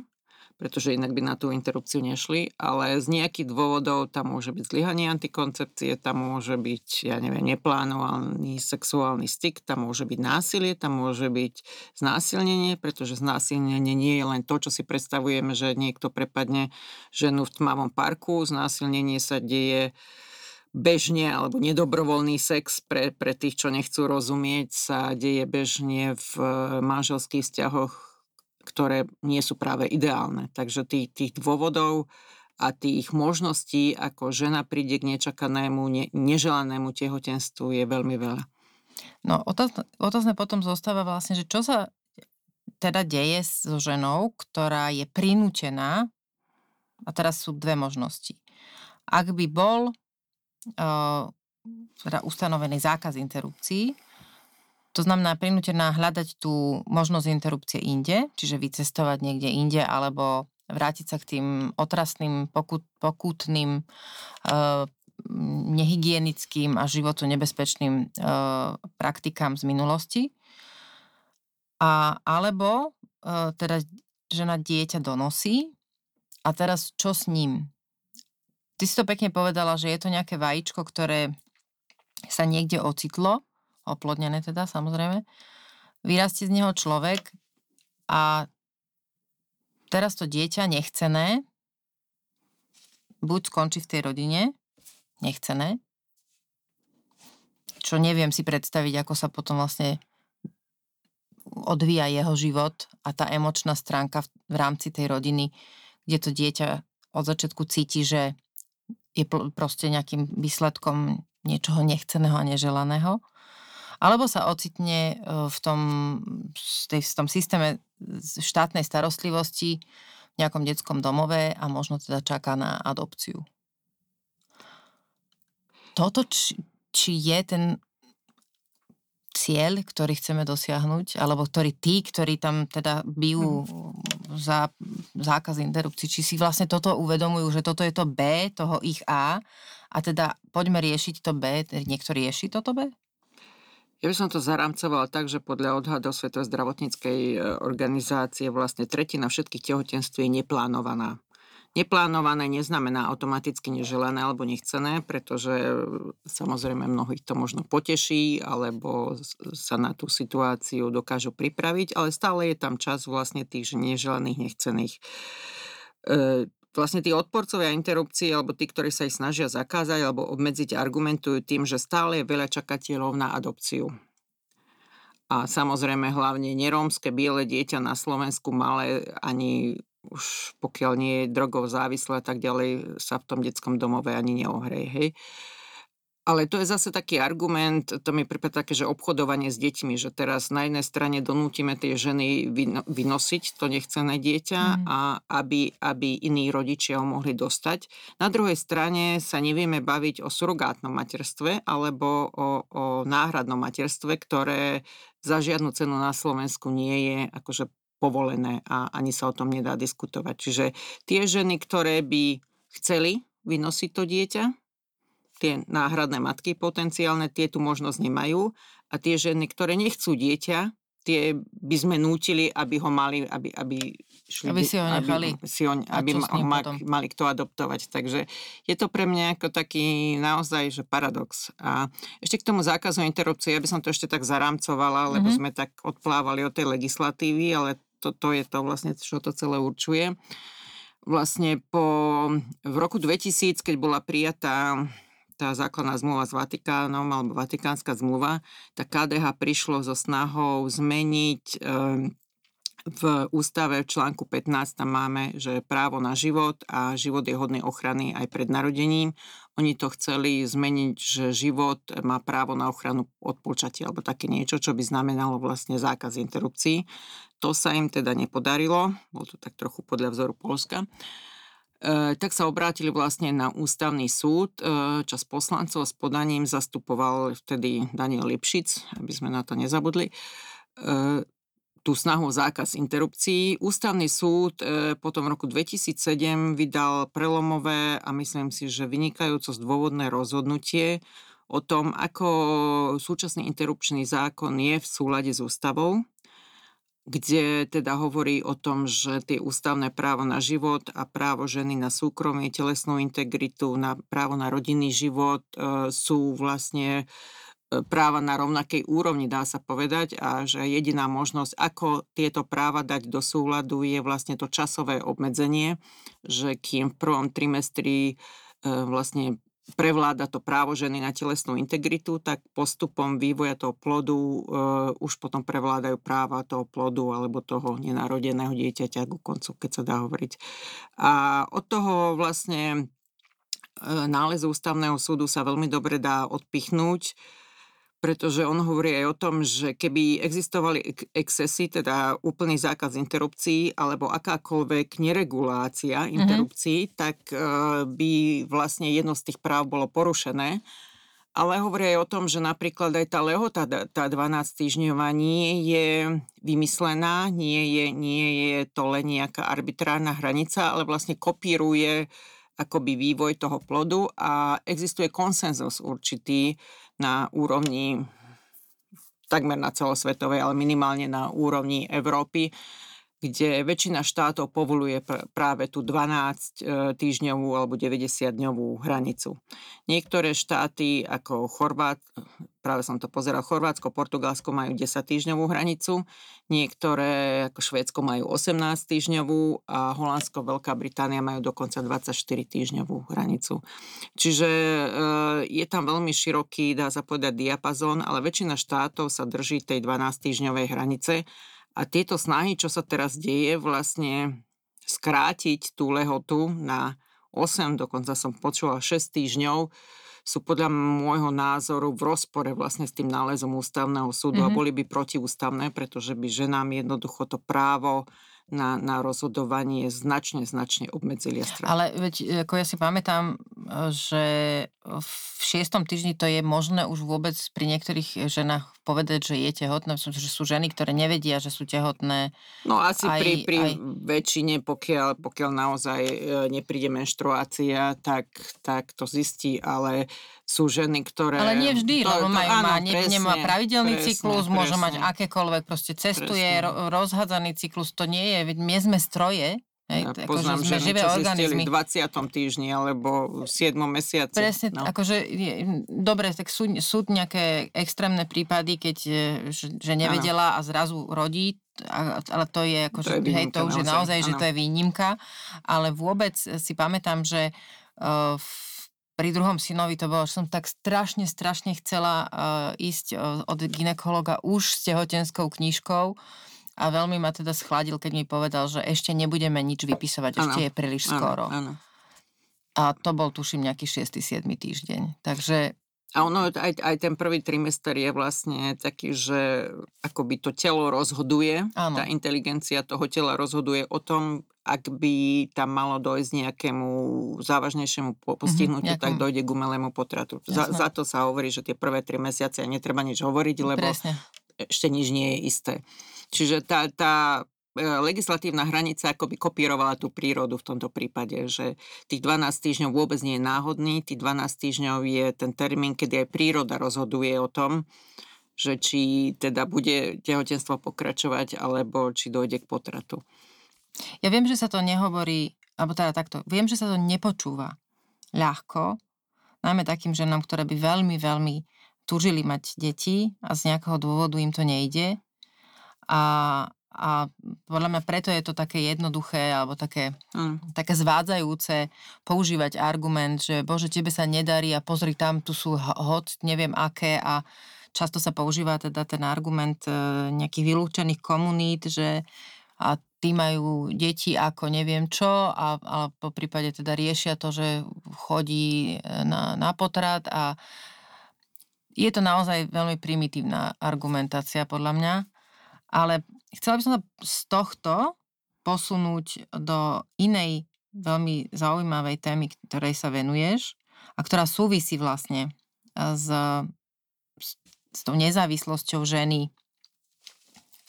pretože inak by na tú interrupciu nešli, ale z nejakých dôvodov tam môže byť zlyhanie antikoncepcie, tam môže byť, ja neviem, neplánovaný sexuálny styk, tam môže byť násilie, tam môže byť znásilnenie, pretože znásilnenie nie je len to, čo si predstavujeme, že niekto prepadne ženu v tmavom parku, znásilnenie sa deje bežne alebo nedobrovoľný sex pre, pre tých, čo nechcú rozumieť, sa deje bežne v manželských vzťahoch ktoré nie sú práve ideálne. Takže tých, tých dôvodov a tých možností, ako žena príde k nečakanému, ne, neželanému tehotenstvu je veľmi veľa. No otázne, otázne potom zostáva vlastne, že čo sa teda deje so ženou, ktorá je prinútená, a teraz sú dve možnosti. Ak by bol uh, teda ustanovený zákaz interrupcií, to znamená prinútená hľadať tú možnosť interrupcie inde, čiže vycestovať niekde inde alebo vrátiť sa k tým otrasným, pokut, pokutným, e, nehygienickým a životu nebezpečným e, praktikám z minulosti. A, alebo e, teda žena dieťa donosí a teraz čo s ním? Ty si to pekne povedala, že je to nejaké vajíčko, ktoré sa niekde ocitlo oplodnené teda samozrejme, vyrastie z neho človek a teraz to dieťa nechcené buď skončí v tej rodine, nechcené, čo neviem si predstaviť, ako sa potom vlastne odvíja jeho život a tá emočná stránka v, v rámci tej rodiny, kde to dieťa od začiatku cíti, že je proste nejakým výsledkom niečoho nechceného a neželaného alebo sa ocitne e, v tom, v tom systéme štátnej starostlivosti v nejakom detskom domove a možno teda čaká na adopciu. Toto, či, či je ten cieľ, ktorý chceme dosiahnuť, alebo ktorý tí, ktorí tam teda bijú hmm. za zákaz interrupcií, či si vlastne toto uvedomujú, že toto je to B, toho ich A, a teda poďme riešiť to B, niekto rieši toto B? Ja by som to zaramcovala tak, že podľa odhadov Svetovej zdravotníckej e, organizácie vlastne tretina všetkých tehotenství je neplánovaná. Neplánované neznamená automaticky neželané alebo nechcené, pretože e, samozrejme mnohých to možno poteší alebo sa na tú situáciu dokážu pripraviť, ale stále je tam čas vlastne tých neželaných, nechcených. Vlastne tí odporcovia interrupcie alebo tí, ktorí sa ich snažia zakázať alebo obmedziť, argumentujú tým, že stále je veľa čakateľov na adopciu. A samozrejme hlavne nerómske biele dieťa na Slovensku malé ani už pokiaľ nie je drogov závislé a tak ďalej sa v tom detskom domove ani neohrej. Hej. Ale to je zase taký argument, to mi prípada také, že obchodovanie s deťmi, že teraz na jednej strane donútime tie ženy vynosiť to nechcené dieťa mm. a aby, aby iní rodičia ho mohli dostať. Na druhej strane sa nevieme baviť o surogátnom materstve alebo o, o náhradnom materstve, ktoré za žiadnu cenu na Slovensku nie je akože povolené a ani sa o tom nedá diskutovať. Čiže tie ženy, ktoré by chceli vynosiť to dieťa, tie náhradné matky potenciálne, tie tu možnosť nemajú a tie ženy, ktoré nechcú dieťa, tie by sme nútili, aby ho mali, aby, aby šli, aby si ho nechali. Aby, si ho, aby ho ma, mali kto adoptovať. Takže je to pre mňa ako taký naozaj že paradox. A ešte k tomu zákazu interrupcie, ja by som to ešte tak zarámcovala, lebo mm-hmm. sme tak odplávali od tej legislatívy, ale to, to je to vlastne, čo to celé určuje. Vlastne po, v roku 2000, keď bola prijatá tá základná zmluva s Vatikánom alebo Vatikánska zmluva, tak KDH prišlo so snahou zmeniť ehm, v ústave v článku 15 tam máme, že právo na život a život je hodný ochrany aj pred narodením. Oni to chceli zmeniť, že život má právo na ochranu od počatia alebo také niečo, čo by znamenalo vlastne zákaz interrupcií. To sa im teda nepodarilo, bol to tak trochu podľa vzoru Polska. E, tak sa obrátili vlastne na ústavný súd. E, čas poslancov s podaním zastupoval vtedy Daniel Lipšic, aby sme na to nezabudli. E, tú snahu o zákaz interrupcií. Ústavný súd potom v roku 2007 vydal prelomové a myslím si, že vynikajúco zdôvodné rozhodnutie o tom, ako súčasný interrupčný zákon je v súlade s ústavou kde teda hovorí o tom, že tie ústavné právo na život a právo ženy na súkromie, telesnú integritu, na právo na rodinný život e, sú vlastne e, práva na rovnakej úrovni, dá sa povedať, a že jediná možnosť, ako tieto práva dať do súladu, je vlastne to časové obmedzenie, že kým v prvom trimestri e, vlastne prevláda to právo ženy na telesnú integritu, tak postupom vývoja toho plodu e, už potom prevládajú práva toho plodu alebo toho nenarodeného dieťaťa ku koncu, keď sa dá hovoriť. A od toho vlastne e, nálezu ústavného súdu sa veľmi dobre dá odpichnúť pretože on hovorí aj o tom, že keby existovali excesy, teda úplný zákaz interrupcií alebo akákoľvek neregulácia mhm. interrupcií, mm-hmm. tak uh, by vlastne jedno z tých práv bolo porušené. Ale hovorí aj o tom, že napríklad aj tá lehota, tá 12 týždňová nie je vymyslená, nie je, nie je to len nejaká arbitrárna hranica, ale vlastne kopíruje akoby vývoj toho plodu a existuje konsenzus určitý, na úrovni takmer na celosvetovej, ale minimálne na úrovni Európy, kde väčšina štátov povoluje pr- práve tú 12 e, alebo 90-dňovú hranicu. Niektoré štáty ako Chorvát, práve som to pozeral, Chorvátsko, Portugalsko majú 10 týždňovú hranicu, niektoré ako Švédsko majú 18 týždňovú a Holandsko, Veľká Británia majú dokonca 24 týždňovú hranicu. Čiže e, je tam veľmi široký, dá sa povedať, diapazón, ale väčšina štátov sa drží tej 12 týždňovej hranice a tieto snahy, čo sa teraz deje, vlastne skrátiť tú lehotu na 8, dokonca som počula 6 týždňov, sú podľa môjho názoru v rozpore vlastne s tým nálezom ústavného súdu mm-hmm. a mhm. boli by protiústavné, pretože by ženám jednoducho to právo na, na rozhodovanie značne, značne obmedzili Ale veď, ako ja si pamätám, že v šiestom týždni to je možné už vôbec pri niektorých ženách povedať, že je tehotné, že sú ženy, ktoré nevedia, že sú tehotné. No asi aj, pri, pri aj... väčšine, pokiaľ, pokiaľ naozaj e, nepríde menštruácia, tak, tak to zistí, ale sú ženy, ktoré... Ale nie vždy, to, lebo majú, áno, má, ne, presne, nemá pravidelný presne, cyklus, presne, môže mať akékoľvek, proste cestuje, ro, rozhádzaný cyklus, to nie je, veď my sme stroje, Hej, ja ako, poznám že ženy, živé čo organizmy. v 20. týždni alebo v 7. mesiaci. Presne, no. akože, je, dobre, tak sú, sú nejaké extrémne prípady, keď e, že, nevedela ano. a zrazu rodí, ale to je ako, to je hej, to už naozaj, je naozaj, ano. že to je výnimka, ale vôbec si pamätám, že uh, pri druhom synovi to bolo, že som tak strašne, strašne chcela uh, ísť uh, od ginekologa už s tehotenskou knižkou, a veľmi ma teda schladil, keď mi povedal, že ešte nebudeme nič vypisovať, ano. ešte je príliš skoro. Ano. A to bol, tuším, nejaký 6. 7. týždeň. Takže a ono, aj, aj ten prvý trimester je vlastne taký, že akoby to telo rozhoduje, ano. tá inteligencia toho tela rozhoduje o tom, ak by tam malo dojsť nejakému závažnejšiemu mhm, postihnutiu, mm-hmm, tak dojde k umelému potratu. Za, za to sa hovorí, že tie prvé tri mesiace netreba nič hovoriť, lebo Presne. ešte nič nie je isté. Čiže tá, tá e, legislatívna hranica akoby kopírovala tú prírodu v tomto prípade, že tých 12 týždňov vôbec nie je náhodný, tých 12 týždňov je ten termín, kedy aj príroda rozhoduje o tom, že či teda bude tehotenstvo pokračovať, alebo či dojde k potratu. Ja viem, že sa to nehovorí, alebo teda takto, viem, že sa to nepočúva ľahko, najmä takým ženám, ktoré by veľmi, veľmi túžili mať deti a z nejakého dôvodu im to nejde a, a podľa mňa preto je to také jednoduché alebo také, mm. také zvádzajúce používať argument, že bože, tebe sa nedarí a pozri tam, tu sú hod, neviem aké a často sa používa teda ten argument e, nejakých vylúčených komunít, že a tí majú deti ako neviem čo a, a po prípade teda riešia to, že chodí e, na, na potrat a je to naozaj veľmi primitívna argumentácia podľa mňa. Ale chcela by som sa z tohto posunúť do inej veľmi zaujímavej témy, ktorej sa venuješ a ktorá súvisí vlastne s, s, s tou nezávislosťou ženy,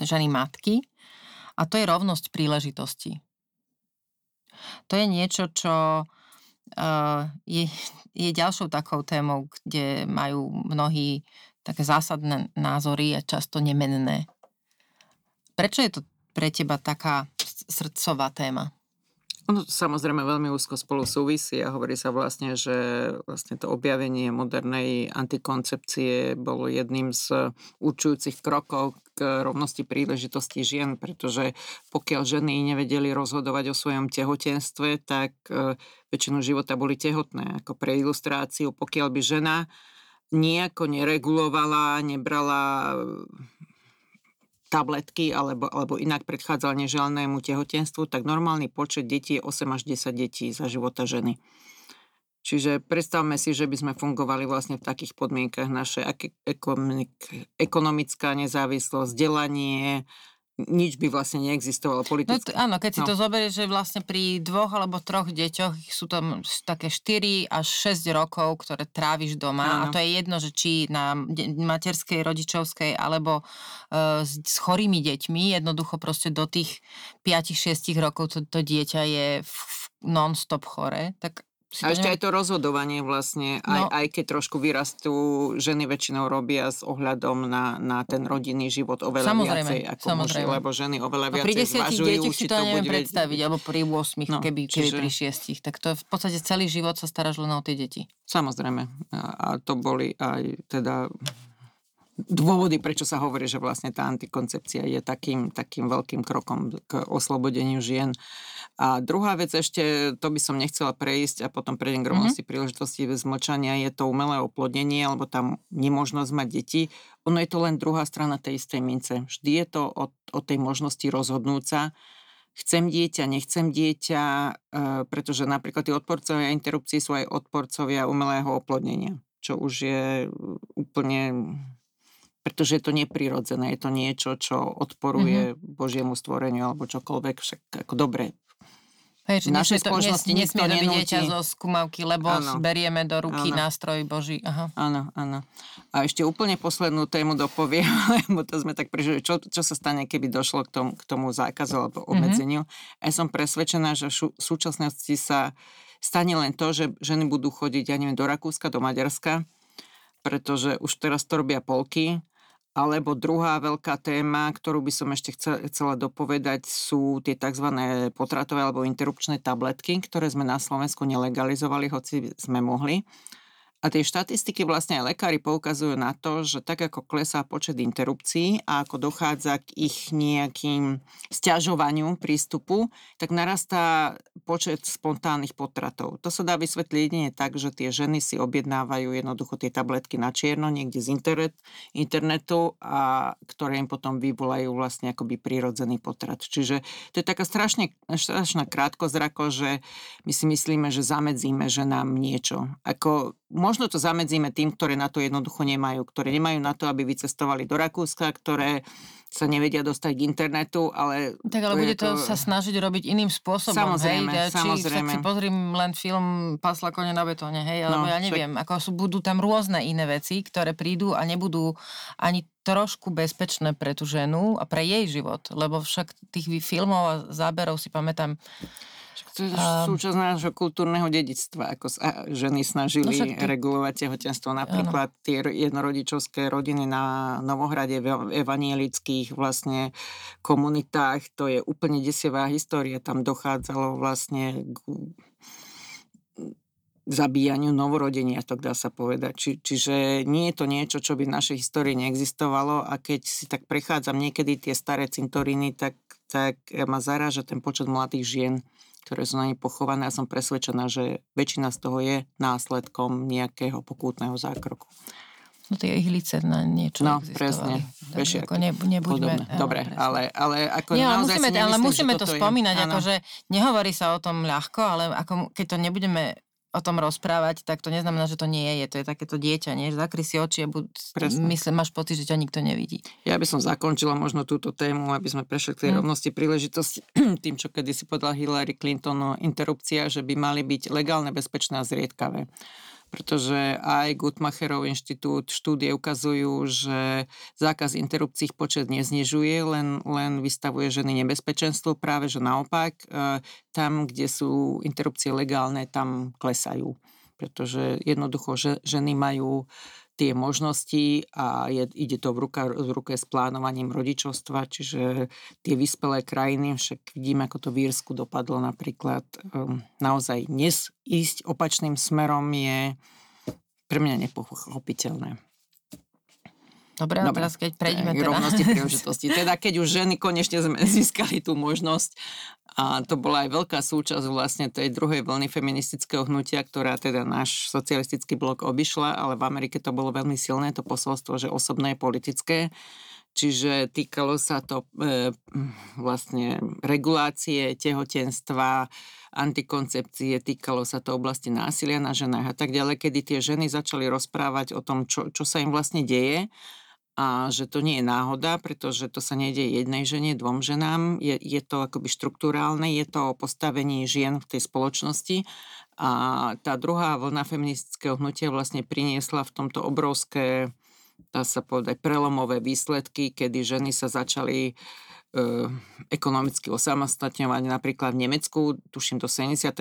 ženy matky a to je rovnosť príležitosti. To je niečo, čo uh, je, je ďalšou takou témou, kde majú mnohí také zásadné názory a často nemenné. Prečo je to pre teba taká srdcová téma? Ono samozrejme veľmi úzko spolu súvisí a hovorí sa vlastne, že vlastne to objavenie modernej antikoncepcie bolo jedným z určujúcich krokov k rovnosti príležitosti žien, pretože pokiaľ ženy nevedeli rozhodovať o svojom tehotenstve, tak e, väčšinu života boli tehotné. Ako pre ilustráciu, pokiaľ by žena nejako neregulovala, nebrala tabletky alebo, alebo inak predchádzal neželanému tehotenstvu, tak normálny počet detí je 8 až 10 detí za života ženy. Čiže predstavme si, že by sme fungovali vlastne v takých podmienkach naše ekonomická nezávislosť, vzdelanie, nič by vlastne neexistovalo politické. No, t- áno, keď si no. to zoberieš, že vlastne pri dvoch alebo troch deťoch sú tam také 4 až 6 rokov, ktoré tráviš doma áno. a to je jedno, že či na materskej, rodičovskej alebo uh, s, s chorými deťmi, jednoducho proste do tých 5-6 rokov to, to dieťa je v, v non-stop chore, tak si a ešte aj to rozhodovanie vlastne, aj, no. aj keď trošku vyrastú, ženy väčšinou robia s ohľadom na, na ten rodinný život oveľa samozrejme, viacej ako samozrejme. muži, lebo ženy oveľa no, viacej zvažujú, či to neviem predstaviť, alebo pri 8, no, keby, čiže... keby pri 6, tak to v podstate celý život sa staráš len o tie deti. Samozrejme. A, a to boli aj teda dôvody, prečo sa hovorí, že vlastne tá antikoncepcia je takým, takým veľkým krokom k oslobodeniu žien. A druhá vec ešte, to by som nechcela prejsť a potom prejdem k mhm. rovnosti mm-hmm. príležitosti bez mlčania, je to umelé oplodnenie, alebo tam nemožnosť mať deti. Ono je to len druhá strana tej istej mince. Vždy je to o, o tej možnosti rozhodnúť sa, chcem dieťa, nechcem dieťa, e, pretože napríklad tí odporcovia interrupcií sú aj odporcovia umelého oplodnenia, čo už je úplne pretože je to neprirodzené, je to niečo, čo odporuje mm-hmm. Božiemu stvoreniu alebo čokoľvek, však ako dobre, Hej, v našej spoločnosti nes, nikto nenúti. dieťa zo skúmavky, lebo ano. berieme do ruky ano. nástroj Boží. Aha. Áno, áno. A ešte úplne poslednú tému dopoviem, [laughs] lebo to sme tak prežili, čo, čo sa stane, keby došlo k tomu, k tomu zákazu alebo mhm. obmedzeniu. Mm-hmm. Ja som presvedčená, že v súčasnosti sa stane len to, že ženy budú chodiť, ja neviem, do Rakúska, do Maďarska, pretože už teraz to robia polky, alebo druhá veľká téma, ktorú by som ešte chcela dopovedať, sú tie tzv. potratové alebo interrupčné tabletky, ktoré sme na Slovensku nelegalizovali, hoci sme mohli. A tie štatistiky vlastne aj lekári poukazujú na to, že tak ako klesá počet interrupcií a ako dochádza k ich nejakým stiažovaniu prístupu, tak narastá počet spontánnych potratov. To sa dá vysvetliť jedine tak, že tie ženy si objednávajú jednoducho tie tabletky na čierno niekde z internet, internetu, a ktoré im potom vyvolajú vlastne akoby prírodzený potrat. Čiže to je taká strašne, strašná krátkozrako, že my si myslíme, že zamedzíme ženám niečo. Ako možno to zamedzíme tým, ktoré na to jednoducho nemajú, ktoré nemajú na to, aby vycestovali do Rakúska, ktoré sa nevedia dostať k internetu, ale... Tak ale bude to, to sa snažiť robiť iným spôsobom, samozrejme, hej? samozrejme. Či si pozriem len film Pasla kone na betóne, hej? Alebo no, ja neviem, však... ako sú, budú tam rôzne iné veci, ktoré prídu a nebudú ani trošku bezpečné pre tú ženu a pre jej život, lebo však tých filmov a záberov si pamätám to je um, súčasť nášho kultúrneho dedictva, ako sa ženy snažili no ty... regulovať tehotenstvo. Napríklad ano. tie jednorodičovské rodiny na Novohrade v evanielických vlastne komunitách, to je úplne desivá história. Tam dochádzalo vlastne k zabíjaniu novorodenia, to dá sa povedať. Či, čiže nie je to niečo, čo by v našej histórii neexistovalo a keď si tak prechádzam niekedy tie staré cintoríny, tak, tak ma zaráža ten počet mladých žien, ktoré sú na nej pochované a som presvedčená, že väčšina z toho je následkom nejakého pokútneho zákroku. No tie ihlice na niečo No, presne. Takže ako ne, nebuďme... Podobné. Dobre, ale, ale ako Nie, ale musíme, ale musíme to spomínať, je, akože nehovorí sa o tom ľahko, ale ako keď to nebudeme o tom rozprávať, tak to neznamená, že to nie je. To je takéto dieťa, nie? Zakry si oči a buď, myslím, máš pocit, že ťa nikto nevidí. Ja by som zakončila možno túto tému, aby sme prešli k tej hmm. rovnosti príležitosti [clears throat] tým, čo kedy si podľa Hillary Clinton interrupcia, že by mali byť legálne, bezpečné a zriedkavé pretože aj Gutmacherov inštitút štúdie ukazujú, že zákaz interrupcií počet neznižuje, len, len vystavuje ženy nebezpečenstvo, práve že naopak, e, tam, kde sú interrupcie legálne, tam klesajú. Pretože jednoducho že, ženy majú tie možnosti a je, ide to v, ruka, v ruke s plánovaním rodičovstva, čiže tie vyspelé krajiny, však vidíme, ako to v Írsku dopadlo napríklad, um, naozaj dnes ísť opačným smerom je pre mňa nepochopiteľné. Dobre, a teraz keď prejdeme teda... rovnosti príležitosti. Teda keď už ženy konečne sme [laughs] získali tú možnosť a to bola aj veľká súčasť vlastne tej druhej vlny feministického hnutia, ktorá teda náš socialistický blok obišla, ale v Amerike to bolo veľmi silné, to posolstvo, že osobné je politické. Čiže týkalo sa to e, vlastne regulácie tehotenstva, antikoncepcie, týkalo sa to oblasti násilia na ženách a tak ďalej, kedy tie ženy začali rozprávať o tom, čo, čo sa im vlastne deje a že to nie je náhoda, pretože to sa nejde jednej žene, dvom ženám, je, je to akoby štruktúrálne, je to o postavení žien v tej spoločnosti a tá druhá vlna feministického hnutia vlastne priniesla v tomto obrovské, dá sa povedať, prelomové výsledky, kedy ženy sa začali e, ekonomicky osamostatňovať. Napríklad v Nemecku, tuším do 72.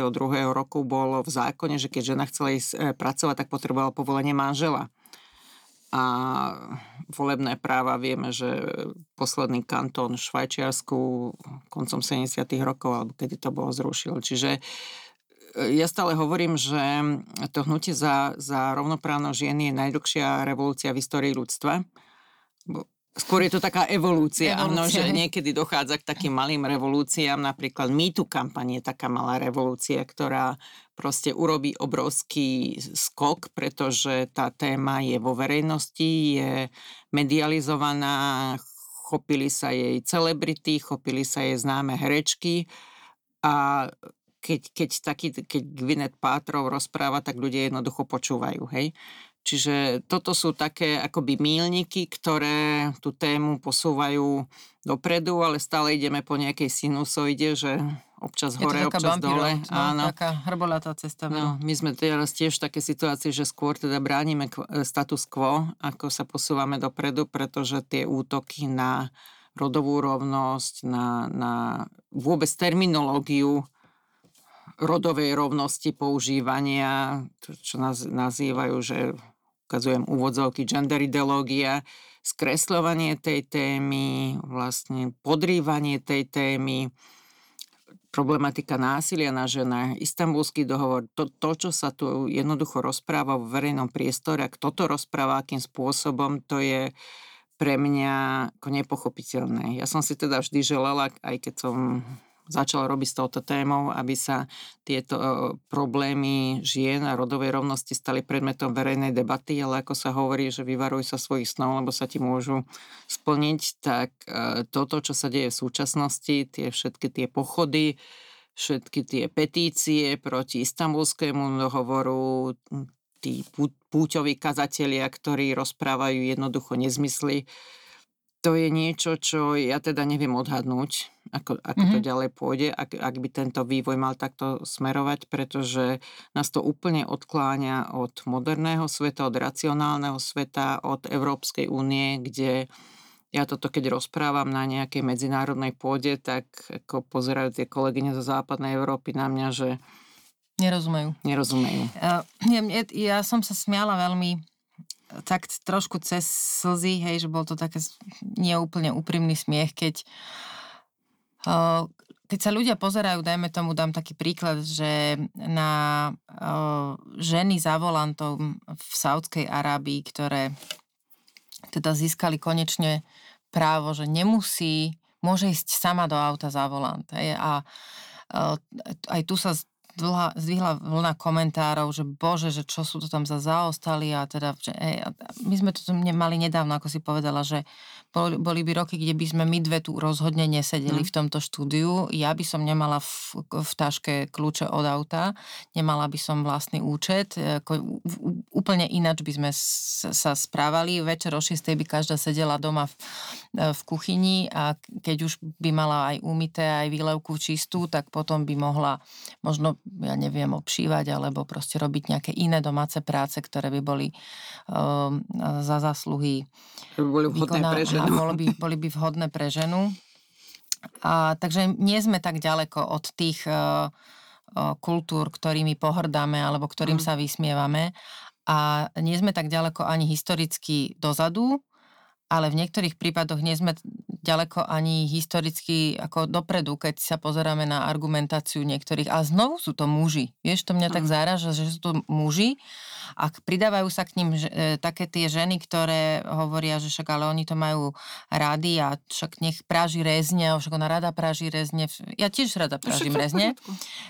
roku bolo v zákone, že keď žena chcela ísť e, pracovať, tak potrebovala povolenie manžela a volebné práva vieme, že posledný kantón Švajčiarsku koncom 70. rokov, alebo kedy to bolo zrušil. Čiže e, ja stále hovorím, že to hnutie za, za rovnoprávnosť žien je najdlhšia revolúcia v histórii ľudstva. Skôr je to taká evolúcia, evolúcia. Áno, že niekedy dochádza k takým malým revolúciám, napríklad MeToo kampaň je taká malá revolúcia, ktorá proste urobí obrovský skok, pretože tá téma je vo verejnosti, je medializovaná, chopili sa jej celebrity, chopili sa jej známe herečky a keď, keď, taký, keď Gwyneth Pátrov rozpráva, tak ľudia jednoducho počúvajú, hej. Čiže toto sú také akoby mílniky, ktoré tú tému posúvajú dopredu, ale stále ideme po nejakej sinusoide, že občas hore, občas dole. No, Áno. Taká hrbolatá cesta. No, my sme teraz tiež v takej situácii, že skôr teda bránime e, status quo, ako sa posúvame dopredu, pretože tie útoky na rodovú rovnosť, na, na vôbec terminológiu rodovej rovnosti používania, čo nás nazývajú, že ukazujem úvodzovky, gender ideológia, skresľovanie tej témy, vlastne podrývanie tej témy, problematika násilia na ženách, istambulský dohovor, to, to, čo sa tu jednoducho rozpráva v verejnom priestore, a kto to rozpráva, akým spôsobom, to je pre mňa nepochopiteľné. Ja som si teda vždy želala, aj keď som začal robiť s touto témou, aby sa tieto e, problémy žien a rodovej rovnosti stali predmetom verejnej debaty, ale ako sa hovorí, že vyvaruj sa svojich snov, lebo sa ti môžu splniť, tak e, toto, čo sa deje v súčasnosti, tie všetky tie pochody, všetky tie petície proti istambulskému dohovoru, tí púťoví kazatelia, ktorí rozprávajú jednoducho nezmysly, to je niečo, čo ja teda neviem odhadnúť, ako, ako mm-hmm. to ďalej pôjde, ak, ak by tento vývoj mal takto smerovať, pretože nás to úplne odkláňa od moderného sveta, od racionálneho sveta, od Európskej únie, kde ja toto keď rozprávam na nejakej medzinárodnej pôde, tak ako pozerajú tie kolegyne zo západnej Európy na mňa, že Nerozumejú. Nerozumejú. Uh, ja, ja som sa smiala veľmi tak trošku cez slzy, hej, že bol to také neúplne úprimný smiech, keď uh, keď sa ľudia pozerajú, dajme tomu, dám taký príklad, že na uh, ženy za volantom v Saudskej Arábii, ktoré teda získali konečne právo, že nemusí, môže ísť sama do auta za volant. Hej, a aj tu sa zdvihla, zdvihla vlna komentárov, že bože, že čo sú to tam za zaostali a teda, že, hej, my sme to mali nedávno, ako si povedala, že boli, boli by roky, kde by sme my dve tu rozhodne nesedeli mm. v tomto štúdiu. Ja by som nemala v, v taške kľúče od auta, nemala by som vlastný účet, ako, úplne ináč by sme sa správali. Večer o 6 by každá sedela doma v, v kuchyni a keď už by mala aj umité, aj výlevku čistú, tak potom by mohla možno ja neviem, obšívať alebo proste robiť nejaké iné domáce práce, ktoré by boli um, za zásluhy boli vhodné vykoná, pre ženu. Boli by, boli by vhodné pre ženu. A, takže nie sme tak ďaleko od tých uh, kultúr, ktorými pohrdáme alebo ktorým mm. sa vysmievame. a nie sme tak ďaleko ani historicky dozadu, ale v niektorých prípadoch nie sme ďaleko ani historicky ako dopredu, keď sa pozeráme na argumentáciu niektorých. A znovu sú to muži. Vieš, to mňa tak záraža, že sú to muži a pridávajú sa k ním že, e, také tie ženy, ktoré hovoria, že však ale oni to majú rady a však nech práži rezne, a však ona rada práži rezne. Ja tiež rada prážim rezne.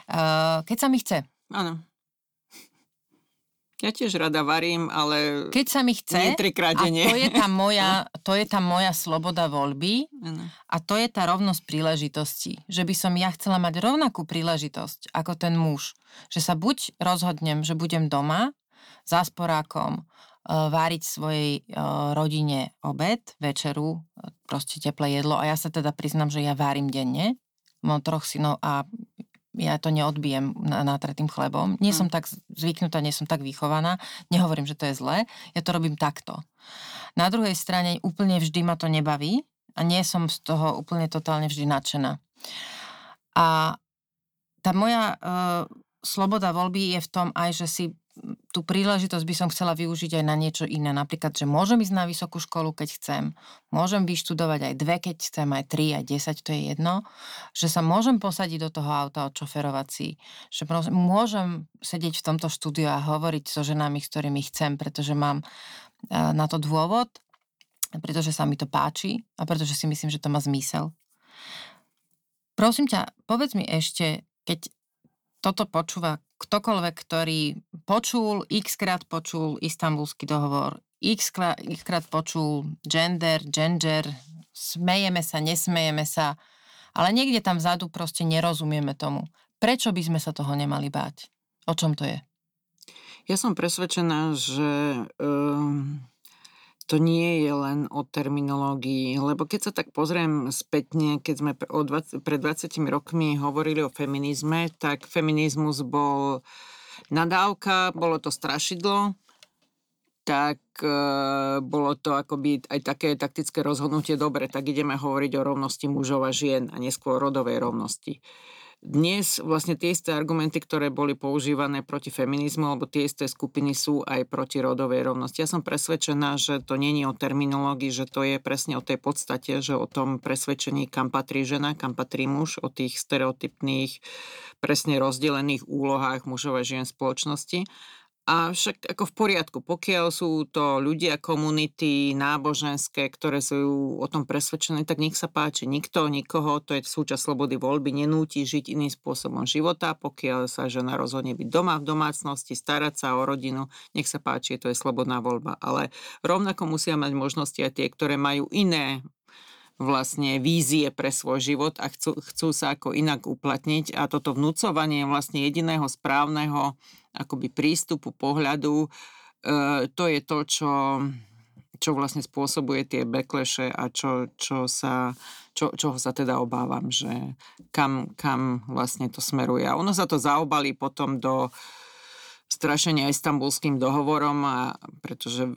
Uh, keď sa mi chce. Áno. Ja tiež rada varím, ale Keď sa mi chce, nie trikrát a to je, tá [laughs] moja, to je tá moja sloboda voľby a to je tá rovnosť príležitostí. Že by som ja chcela mať rovnakú príležitosť ako ten muž. Že sa buď rozhodnem, že budem doma za sporákom, e, váriť svojej e, rodine obed, večeru, e, proste teplé jedlo a ja sa teda priznam, že ja várim denne. Mám troch synov a ja to neodbijem nátretým chlebom. Nie som hm. tak zvyknutá, nie som tak vychovaná. Nehovorím, že to je zlé. Ja to robím takto. Na druhej strane úplne vždy ma to nebaví a nie som z toho úplne totálne vždy nadšená. A tá moja uh, sloboda voľby je v tom aj, že si tú príležitosť by som chcela využiť aj na niečo iné. Napríklad, že môžem ísť na vysokú školu, keď chcem. Môžem vyštudovať aj dve, keď chcem, aj tri, aj desať, to je jedno. Že sa môžem posadiť do toho auta, odšoferovať si. Že môžem sedieť v tomto štúdiu a hovoriť so ženami, s ktorými chcem, pretože mám na to dôvod, pretože sa mi to páči a pretože si myslím, že to má zmysel. Prosím ťa, povedz mi ešte, keď toto počúva ktokoľvek, ktorý počul, x krát počul istambulský dohovor, x krát počul gender, gender, smejeme sa, nesmejeme sa, ale niekde tam vzadu proste nerozumieme tomu. Prečo by sme sa toho nemali báť? O čom to je? Ja som presvedčená, že um, to nie je len o terminológii, lebo keď sa tak pozriem spätne, keď sme o 20, pred 20 rokmi hovorili o feminizme, tak feminizmus bol nadávka, bolo to strašidlo, tak e, bolo to akoby aj také taktické rozhodnutie, dobre, tak ideme hovoriť o rovnosti mužov a žien a neskôr rodovej rovnosti dnes vlastne tie isté argumenty, ktoré boli používané proti feminizmu, alebo tie isté skupiny sú aj proti rodovej rovnosti. Ja som presvedčená, že to nie je o terminológii, že to je presne o tej podstate, že o tom presvedčení, kam patrí žena, kam patrí muž, o tých stereotypných, presne rozdelených úlohách mužov a žien spoločnosti. A však ako v poriadku, pokiaľ sú to ľudia, komunity, náboženské, ktoré sú o tom presvedčené, tak nech sa páči. Nikto, nikoho, to je súčasť slobody voľby, nenúti žiť iným spôsobom života. Pokiaľ sa žena rozhodne byť doma v domácnosti, starať sa o rodinu, nech sa páči, to je slobodná voľba. Ale rovnako musia mať možnosti aj tie, ktoré majú iné vlastne vízie pre svoj život a chcú, chcú sa ako inak uplatniť a toto vnúcovanie vlastne jediného správneho akoby prístupu, pohľadu, e, to je to, čo, čo vlastne spôsobuje tie backlashe a čo, čo sa, čo, čoho sa teda obávam, že kam, kam vlastne to smeruje. A ono sa to zaobalí potom do strašenia istambulským dohovorom, a pretože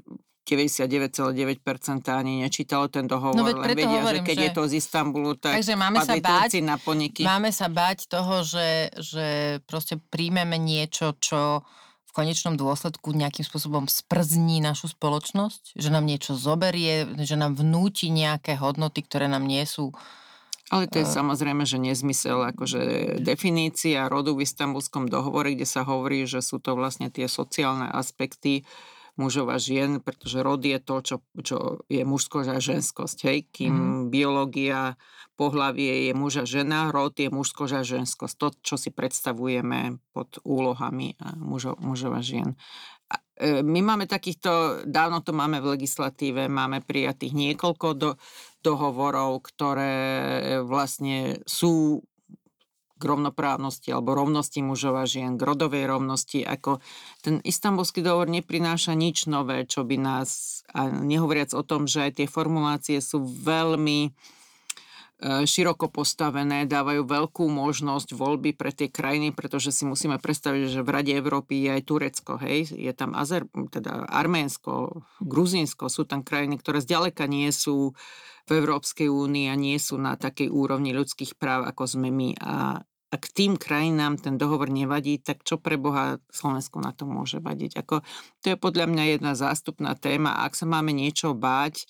99,9% ani nečítalo ten dohovor, no, len vedia, hovorím, že keď že... je to z Istanbulu, tak Takže máme sa báť, na poniky. Máme sa báť toho, že, že proste príjmeme niečo, čo v konečnom dôsledku nejakým spôsobom sprzní našu spoločnosť, že nám niečo zoberie, že nám vnúti nejaké hodnoty, ktoré nám nie sú ale to je uh, samozrejme, že nezmysel, akože definícia rodu v istambulskom dohovore, kde sa hovorí, že sú to vlastne tie sociálne aspekty mužov a žien, pretože rod je to, čo, čo je mužskosť a ženskosť. Hej? Kým mm. biológia, pohlavie je muž a žena, rod je mužskosť a ženskosť. To, čo si predstavujeme pod úlohami mužov, mužov a žien. A, e, my máme takýchto, dávno to máme v legislatíve, máme prijatých niekoľko do, dohovorov, ktoré vlastne sú k rovnoprávnosti alebo rovnosti mužov a žien, k rodovej rovnosti, ako ten istambulský dohovor neprináša nič nové, čo by nás, a nehovoriac o tom, že aj tie formulácie sú veľmi e, široko postavené, dávajú veľkú možnosť voľby pre tie krajiny, pretože si musíme predstaviť, že v Rade Európy je aj Turecko, hej, je tam Azer, teda Arménsko, Gruzínsko, sú tam krajiny, ktoré zďaleka nie sú v Európskej únii a nie sú na takej úrovni ľudských práv, ako sme my. A ak tým krajinám ten dohovor nevadí, tak čo pre Boha Slovensku na to môže vadiť? Ako, to je podľa mňa jedna zástupná téma. Ak sa máme niečo báť,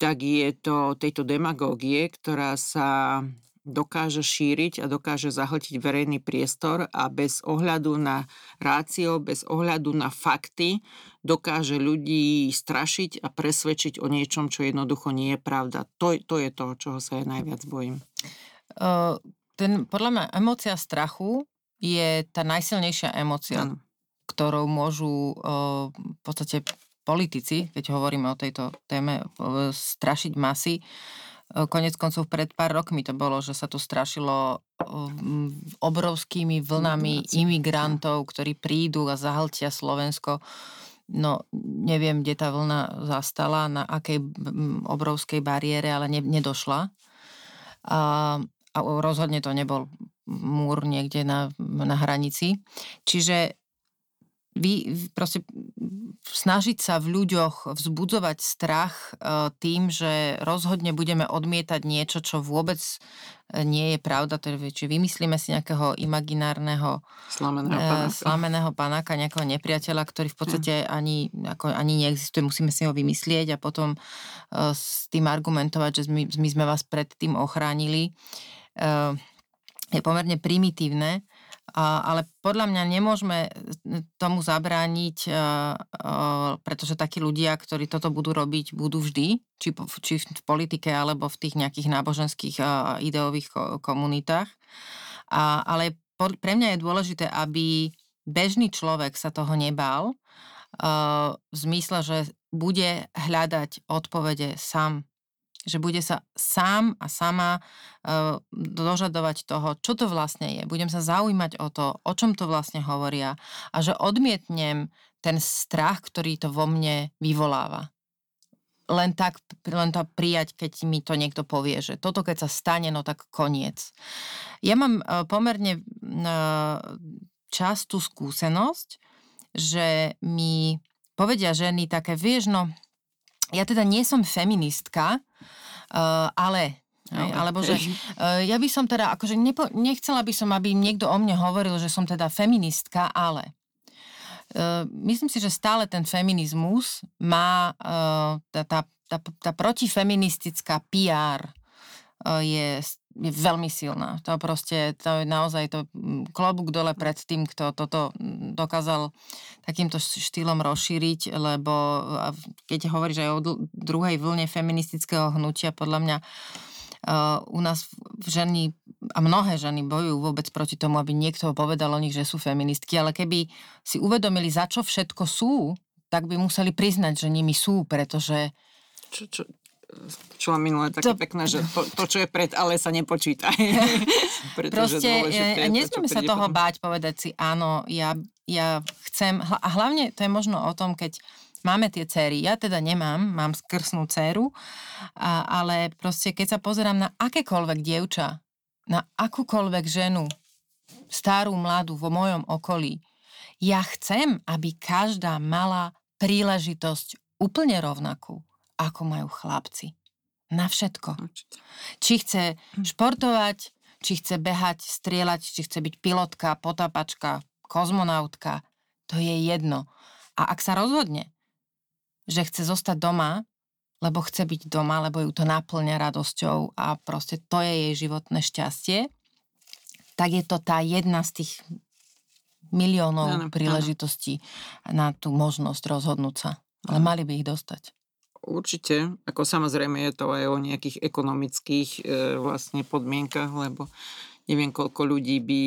tak je to tejto demagógie, ktorá sa dokáže šíriť a dokáže zahltiť verejný priestor a bez ohľadu na rácio, bez ohľadu na fakty dokáže ľudí strašiť a presvedčiť o niečom, čo jednoducho nie je pravda. To, to je to, čoho sa ja najviac bojím. Uh, ten, podľa mňa, emócia strachu je tá najsilnejšia emócia, ano. ktorou môžu v podstate politici, keď hovoríme o tejto téme, strašiť masy. Konec koncov pred pár rokmi to bolo, že sa tu strašilo obrovskými vlnami imigrantov, ktorí prídu a zahltia Slovensko. No, neviem, kde tá vlna zastala, na akej obrovskej bariére, ale ne, nedošla. A, a rozhodne to nebol múr niekde na, na hranici. Čiže vy proste snažiť sa v ľuďoch vzbudzovať strach e, tým, že rozhodne budeme odmietať niečo, čo vôbec e, nie je pravda, či vymyslíme si nejakého imaginárneho slameného e, panáka, slameného panáka nejakého nepriateľa, ktorý v podstate ani, ako, ani neexistuje, musíme si ho vymyslieť a potom s tým argumentovať, že my, my sme vás pred tým ochránili, je pomerne primitívne ale podľa mňa nemôžeme tomu zabrániť, a, pretože takí ľudia, ktorí toto budú robiť, budú vždy, či, či v politike, alebo v tých nejakých náboženských ideových komunitách. Ale pre mňa je dôležité, aby bežný človek sa toho nebál, v zmysle, že bude hľadať odpovede sám že bude sa sám a sama uh, dožadovať toho, čo to vlastne je. Budem sa zaujímať o to, o čom to vlastne hovoria a že odmietnem ten strach, ktorý to vo mne vyvoláva. Len tak, len to prijať, keď mi to niekto povie, že toto keď sa stane, no tak koniec. Ja mám uh, pomerne uh, častú skúsenosť, že mi povedia ženy také, vieš, no ja teda nie som feministka, uh, ale Hej, alebo že uh, ja by som teda, akože nepo, nechcela by som, aby niekto o mne hovoril, že som teda feministka, ale uh, myslím si, že stále ten feminizmus má uh, tá, tá, tá, tá protifeministická PR uh, je je veľmi silná. To proste, to je naozaj to mm, klobúk dole pred tým, kto toto mm, dokázal takýmto štýlom rozšíriť, lebo keď hovoríš aj o druhej vlne feministického hnutia, podľa mňa uh, u nás ženy a mnohé ženy bojujú vôbec proti tomu, aby niekto povedal o nich, že sú feministky, ale keby si uvedomili, za čo všetko sú, tak by museli priznať, že nimi sú, pretože čo, čo, počula minulé také to... pekné, že to, to, čo je pred ale sa nepočíta. [laughs] Proste e, nesmieme sa toho potom. báť, povedať si áno, ja, ja chcem, a hlavne to je možno o tom, keď máme tie céry. Ja teda nemám, mám skrsnú céru, a, ale proste keď sa pozerám na akékoľvek dievča, na akúkoľvek ženu, starú, mladú vo mojom okolí, ja chcem, aby každá mala príležitosť úplne rovnakú ako majú chlapci. Na všetko. Určite. Či chce hm. športovať, či chce behať, strieľať, či chce byť pilotka, potapačka, kozmonautka, to je jedno. A ak sa rozhodne, že chce zostať doma, lebo chce byť doma, lebo ju to naplňa radosťou a proste to je jej životné šťastie, tak je to tá jedna z tých miliónov ano, príležitostí ano. na tú možnosť rozhodnúť sa. Ale ano. mali by ich dostať. Určite, ako samozrejme je to aj o nejakých ekonomických e, vlastne podmienkach, lebo neviem, koľko ľudí by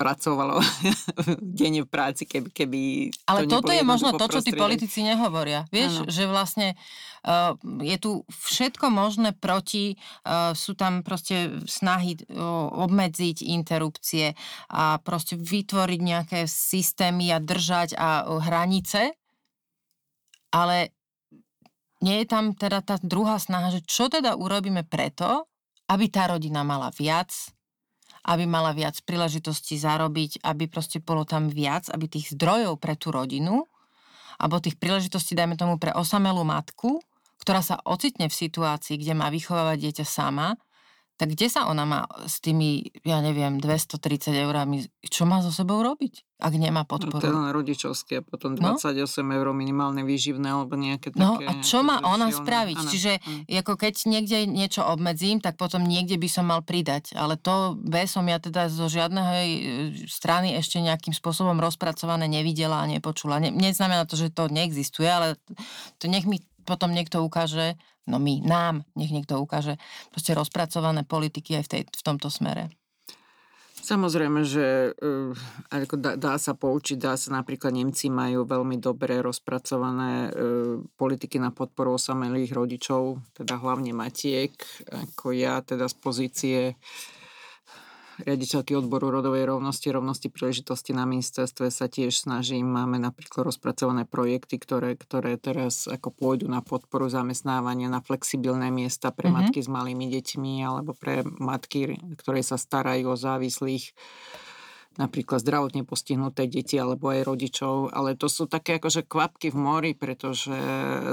pracovalo [laughs] denne v práci, keby, keby Ale to toto je možno to, čo tí politici nehovoria. Vieš, ano. že vlastne uh, je tu všetko možné proti, uh, sú tam proste snahy uh, obmedziť interrupcie a proste vytvoriť nejaké systémy a držať a uh, hranice, ale nie je tam teda tá druhá snaha, že čo teda urobíme preto, aby tá rodina mala viac, aby mala viac príležitostí zarobiť, aby proste bolo tam viac, aby tých zdrojov pre tú rodinu, alebo tých príležitostí, dajme tomu, pre osamelú matku, ktorá sa ocitne v situácii, kde má vychovávať dieťa sama, tak kde sa ona má s tými, ja neviem, 230 eurami, čo má so sebou robiť, ak nemá podporu? No, na rodičovské a potom 28 no? eur minimálne výživné alebo nejaké no, také... No a čo má ona silné. spraviť? Ano. Čiže ano. ako keď niekde niečo obmedzím, tak potom niekde by som mal pridať. Ale to B som ja teda zo žiadneho e, strany ešte nejakým spôsobom rozpracované nevidela a nepočula. Ne, neznamená to, že to neexistuje, ale to nech mi potom niekto ukáže, no my, nám, nech niekto ukáže proste rozpracované politiky aj v, tej, v tomto smere. Samozrejme, že uh, ako dá, dá sa poučiť, dá sa napríklad Nemci majú veľmi dobre rozpracované uh, politiky na podporu osamelých rodičov, teda hlavne matiek, ako ja teda z pozície riaditeľky odboru rodovej rovnosti, rovnosti príležitosti na ministerstve sa tiež snažím. Máme napríklad rozpracované projekty, ktoré, ktoré teraz ako pôjdu na podporu zamestnávania na flexibilné miesta pre mm-hmm. matky s malými deťmi alebo pre matky, ktoré sa starajú o závislých napríklad zdravotne postihnuté deti alebo aj rodičov, ale to sú také akože kvapky v mori, pretože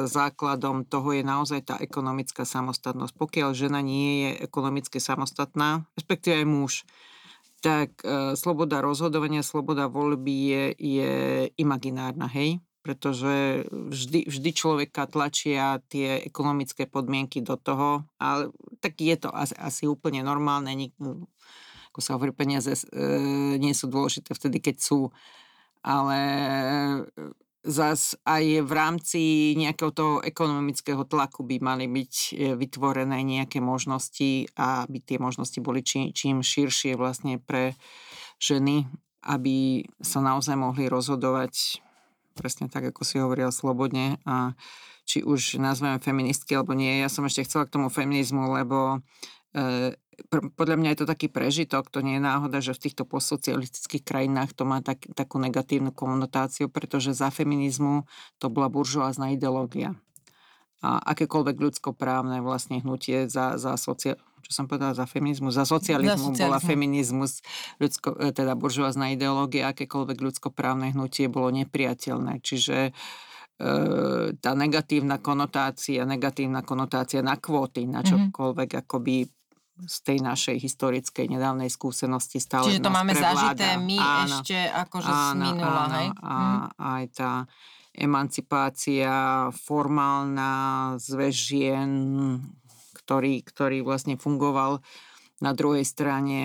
základom toho je naozaj tá ekonomická samostatnosť. Pokiaľ žena nie je ekonomicky samostatná, respektíve aj muž, tak e, sloboda rozhodovania, sloboda voľby je, je imaginárna, hej? pretože vždy, vždy človeka tlačia tie ekonomické podmienky do toho, ale tak je to asi, asi úplne normálne ako sa hovorí, peniaze e, nie sú dôležité vtedy, keď sú, ale e, zas aj v rámci nejakého toho ekonomického tlaku by mali byť e, vytvorené nejaké možnosti a aby tie možnosti boli čím, čím širšie vlastne pre ženy, aby sa naozaj mohli rozhodovať presne tak, ako si hovoril, slobodne a či už nazveme feministky alebo nie. Ja som ešte chcela k tomu feminizmu, lebo podľa mňa je to taký prežitok, to nie je náhoda, že v týchto postsocialistických krajinách to má tak, takú negatívnu konotáciu, pretože za feminizmu to bola buržoázna ideológia. A akékoľvek ľudskoprávne vlastne hnutie za, za sociál čo som povedala, za feminizmus, za socializmu, za bola feminizmus, ľudsko, e, teda buržoázna ideológia, akékoľvek ľudskoprávne hnutie bolo nepriateľné. Čiže e, tá negatívna konotácia, negatívna konotácia na kvóty, na mhm. čokoľvek mm-hmm. akoby z tej našej historickej nedávnej skúsenosti stále Čiže to máme prevláda. zažité my áno, ešte akože áno, z minula, áno, hej? A hm. aj tá emancipácia formálna zväz žien, ktorý, ktorý vlastne fungoval na druhej strane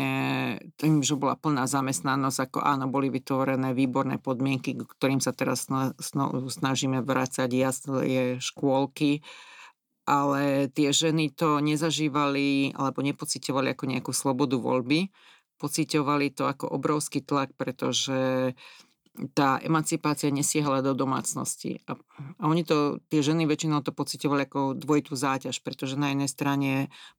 tým, že bola plná zamestnanosť, ako áno, boli vytvorené výborné podmienky, ktorým sa teraz snažíme vrácať jasné škôlky, ale tie ženy to nezažívali alebo nepocitovali ako nejakú slobodu voľby. Pocitovali to ako obrovský tlak, pretože tá emancipácia nesiehala do domácnosti. A, a oni to, tie ženy väčšinou to pocitovali ako dvojitú záťaž, pretože na jednej strane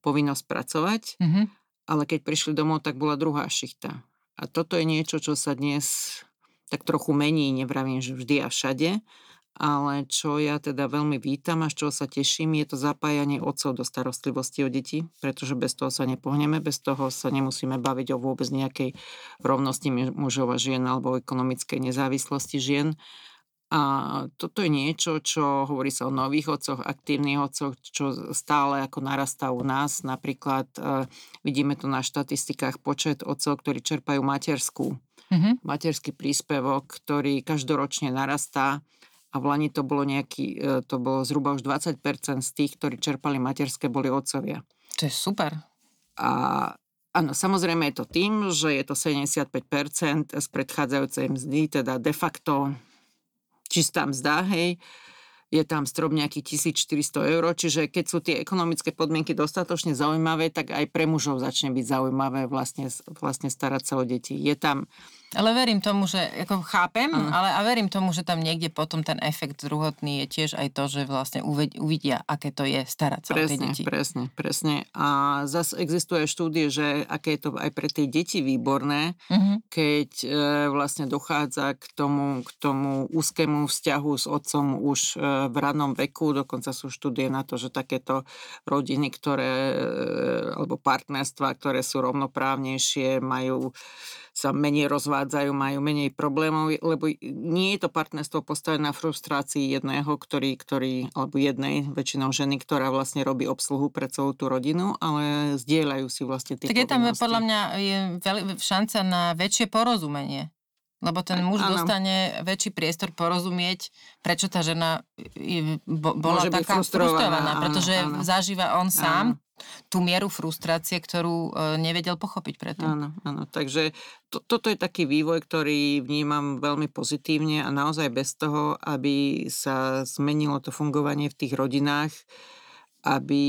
povinnosť pracovať, mm-hmm. ale keď prišli domov, tak bola druhá šichta. A toto je niečo, čo sa dnes tak trochu mení, nevravím, že vždy a všade, ale čo ja teda veľmi vítam a z čoho sa teším, je to zapájanie otcov do starostlivosti o deti, pretože bez toho sa nepohneme, bez toho sa nemusíme baviť o vôbec nejakej rovnosti mužov a žien alebo o ekonomickej nezávislosti žien. A toto je niečo, čo hovorí sa o nových otcoch, aktívnych otcoch, čo stále ako narastá u nás. Napríklad e, vidíme to na štatistikách počet otcov, ktorí čerpajú materskú. Mm-hmm. Materský príspevok, ktorý každoročne narastá a v Lani to bolo nejaký, e, to bolo zhruba už 20% z tých, ktorí čerpali materské, boli otcovia. To je super. A áno, samozrejme je to tým, že je to 75% z predchádzajúcej mzdy, teda de facto čistá mzda, hej, je tam strop nejaký 1400 eur, čiže keď sú tie ekonomické podmienky dostatočne zaujímavé, tak aj pre mužov začne byť zaujímavé vlastne, vlastne starať sa o deti. Je tam ale verím tomu, že, ako chápem, uh. ale a verím tomu, že tam niekde potom ten efekt druhotný je tiež aj to, že vlastne uvidia, aké to je starať sa presne, o tie deti. Presne, presne. A zase existuje štúdie, že aké je to aj pre tie deti výborné, uh-huh. keď e, vlastne dochádza k tomu, k tomu úzkému vzťahu s otcom už e, v rannom veku. Dokonca sú štúdie na to, že takéto rodiny, ktoré, e, alebo partnerstva, ktoré sú rovnoprávnejšie, majú sa menej rozvádzajú, majú menej problémov, lebo nie je to partnerstvo postavené na frustrácii jedného, ktorý, ktorý, alebo jednej, väčšinou ženy, ktorá vlastne robí obsluhu pre celú tú rodinu, ale zdieľajú si vlastne tie Tak je tam podľa mňa je šanca na väčšie porozumenie. Lebo ten muž ano. dostane väčší priestor porozumieť, prečo tá žena bola Môže taká frustrovaná, pretože áno. zažíva on sám áno. Tú mieru frustrácie, ktorú e, nevedel pochopiť predtým. Áno, áno. Takže to, toto je taký vývoj, ktorý vnímam veľmi pozitívne a naozaj bez toho, aby sa zmenilo to fungovanie v tých rodinách, aby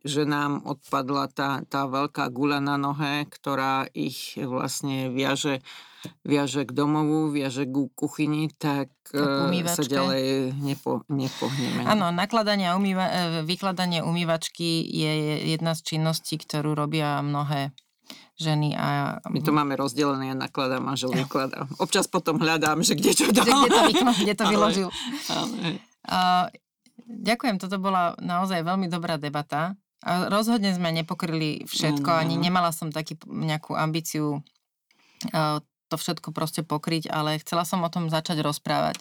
že nám odpadla tá, tá veľká gula na nohe, ktorá ich vlastne viaže viaže k domovu, viaže k kuchyni, tak e, sa ďalej nepo, nepohneme. Áno, nakladanie a umýva, e, vykladanie umývačky je jedna z činností, ktorú robia mnohé ženy. A... My to máme rozdelené, ja nakladám, manžel vykladá. Občas potom hľadám, že kde čo. Že kde to, vykl- kde to [laughs] vyložil. Ale, ale. Uh, ďakujem, toto bola naozaj veľmi dobrá debata. A rozhodne sme nepokryli všetko, mm, ani nemala som taký nejakú ambíciu uh, to všetko proste pokryť, ale chcela som o tom začať rozprávať,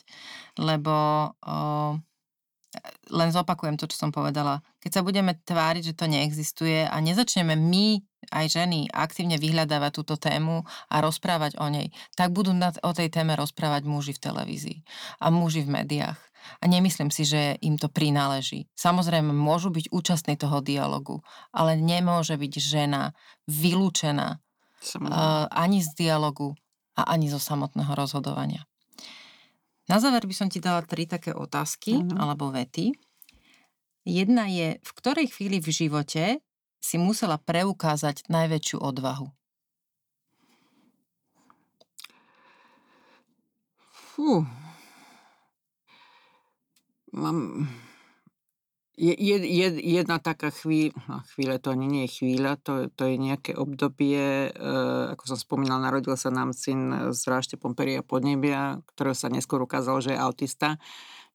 lebo len zopakujem to, čo som povedala. Keď sa budeme tváriť, že to neexistuje a nezačneme my, aj ženy, aktívne vyhľadávať túto tému a rozprávať o nej, tak budú o tej téme rozprávať muži v televízii a muži v médiách. A nemyslím si, že im to prináleží. Samozrejme, môžu byť účastní toho dialogu, ale nemôže byť žena vylúčená uh, ani z dialogu, a ani zo samotného rozhodovania. Na záver by som ti dala tri také otázky mm-hmm. alebo vety. Jedna je, v ktorej chvíli v živote si musela preukázať najväčšiu odvahu? Fú. Mám je, je, jedna taká chvíľa, no chvíľa to ani nie je chvíľa, to, to je nejaké obdobie, e, ako som spomínal, narodil sa nám syn s ráštepom peria podnebia, ktorého sa neskôr ukázalo, že je autista.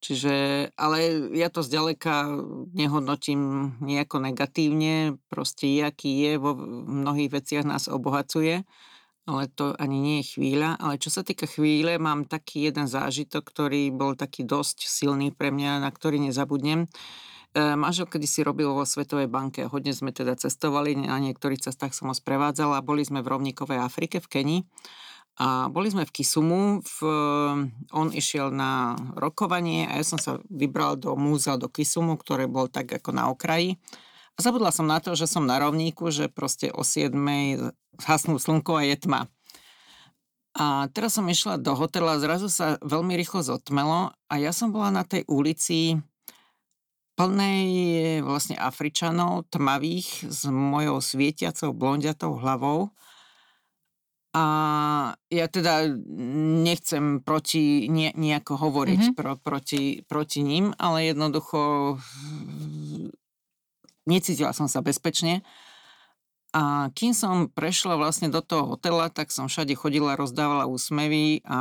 Čiže, ale ja to zďaleka nehodnotím nejako negatívne, proste aký je, vo mnohých veciach nás obohacuje, ale to ani nie je chvíľa. Ale čo sa týka chvíle, mám taký jeden zážitok, ktorý bol taký dosť silný pre mňa, na ktorý nezabudnem. E, manžel kedy si robil vo Svetovej banke. Hodne sme teda cestovali, na niektorých cestách som ho sprevádzala. Boli sme v rovníkovej Afrike, v Kenii. A boli sme v Kisumu, v, on išiel na rokovanie a ja som sa vybral do múzea do Kisumu, ktoré bol tak ako na okraji. A zabudla som na to, že som na rovníku, že proste o 7 zhasnú slnko a je tma. A teraz som išla do hotela, zrazu sa veľmi rýchlo zotmelo a ja som bola na tej ulici plnej vlastne Afričanov, tmavých, s mojou svietiacou blondiatou hlavou. A ja teda nechcem proti, nie, nejako hovoriť mm-hmm. pro, proti, proti ním, ale jednoducho necítila som sa bezpečne. A kým som prešla vlastne do toho hotela, tak som všade chodila, rozdávala úsmevy a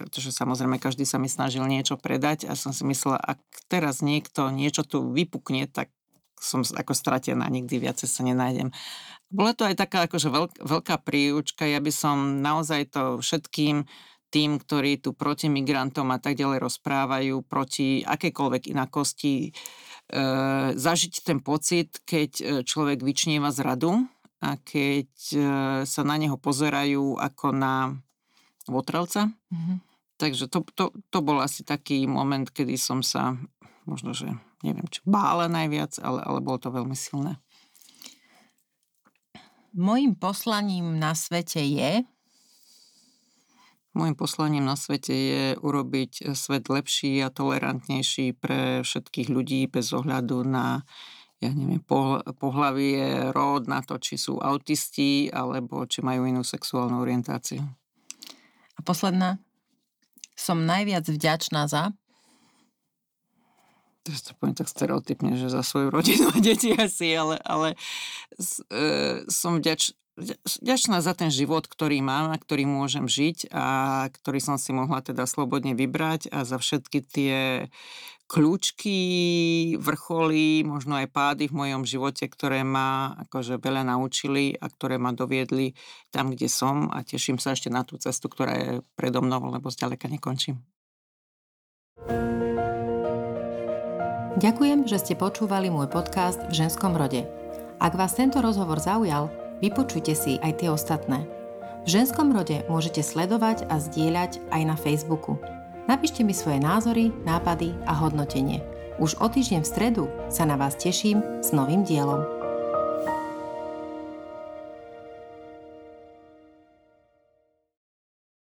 pretože samozrejme každý sa mi snažil niečo predať a som si myslela, ak teraz niekto niečo tu vypukne, tak som ako stratená, nikdy viacej sa nenájdem. Bola to aj taká akože veľk, veľká príučka, ja by som naozaj to všetkým tým, ktorí tu proti migrantom a tak ďalej rozprávajú, proti akékoľvek inakosti, e, zažiť ten pocit, keď e, človek vyčnieva zradu a keď e, sa na neho pozerajú ako na votrelca. Mm-hmm. Takže to, to, to bol asi taký moment, kedy som sa, možno, že neviem, či bála najviac, ale, ale bolo to veľmi silné. Mojím poslaním na svete je, Mojím poslaním na svete je urobiť eh, svet lepší a tolerantnejší pre všetkých ľudí bez ohľadu na ja neviem, pohlavie, ród, na to, či sú autisti, alebo či majú inú sexuálnu orientáciu. A posledná. Som najviac vďačná za... To to poviem tak stereotypne, že za svoju rodinu a deti asi, ale, ale e, som vďač, vďačná za ten život, ktorý mám a ktorý môžem žiť a ktorý som si mohla teda slobodne vybrať a za všetky tie kľúčky, vrcholy, možno aj pády v mojom živote, ktoré ma akože veľa naučili a ktoré ma doviedli tam, kde som a teším sa ešte na tú cestu, ktorá je predo mnou, lebo zďaleka nekončím. Ďakujem, že ste počúvali môj podcast v ženskom rode. Ak vás tento rozhovor zaujal, vypočujte si aj tie ostatné. V ženskom rode môžete sledovať a zdieľať aj na Facebooku. Napíšte mi svoje názory, nápady a hodnotenie. Už o týždeň v stredu sa na vás teším s novým dielom.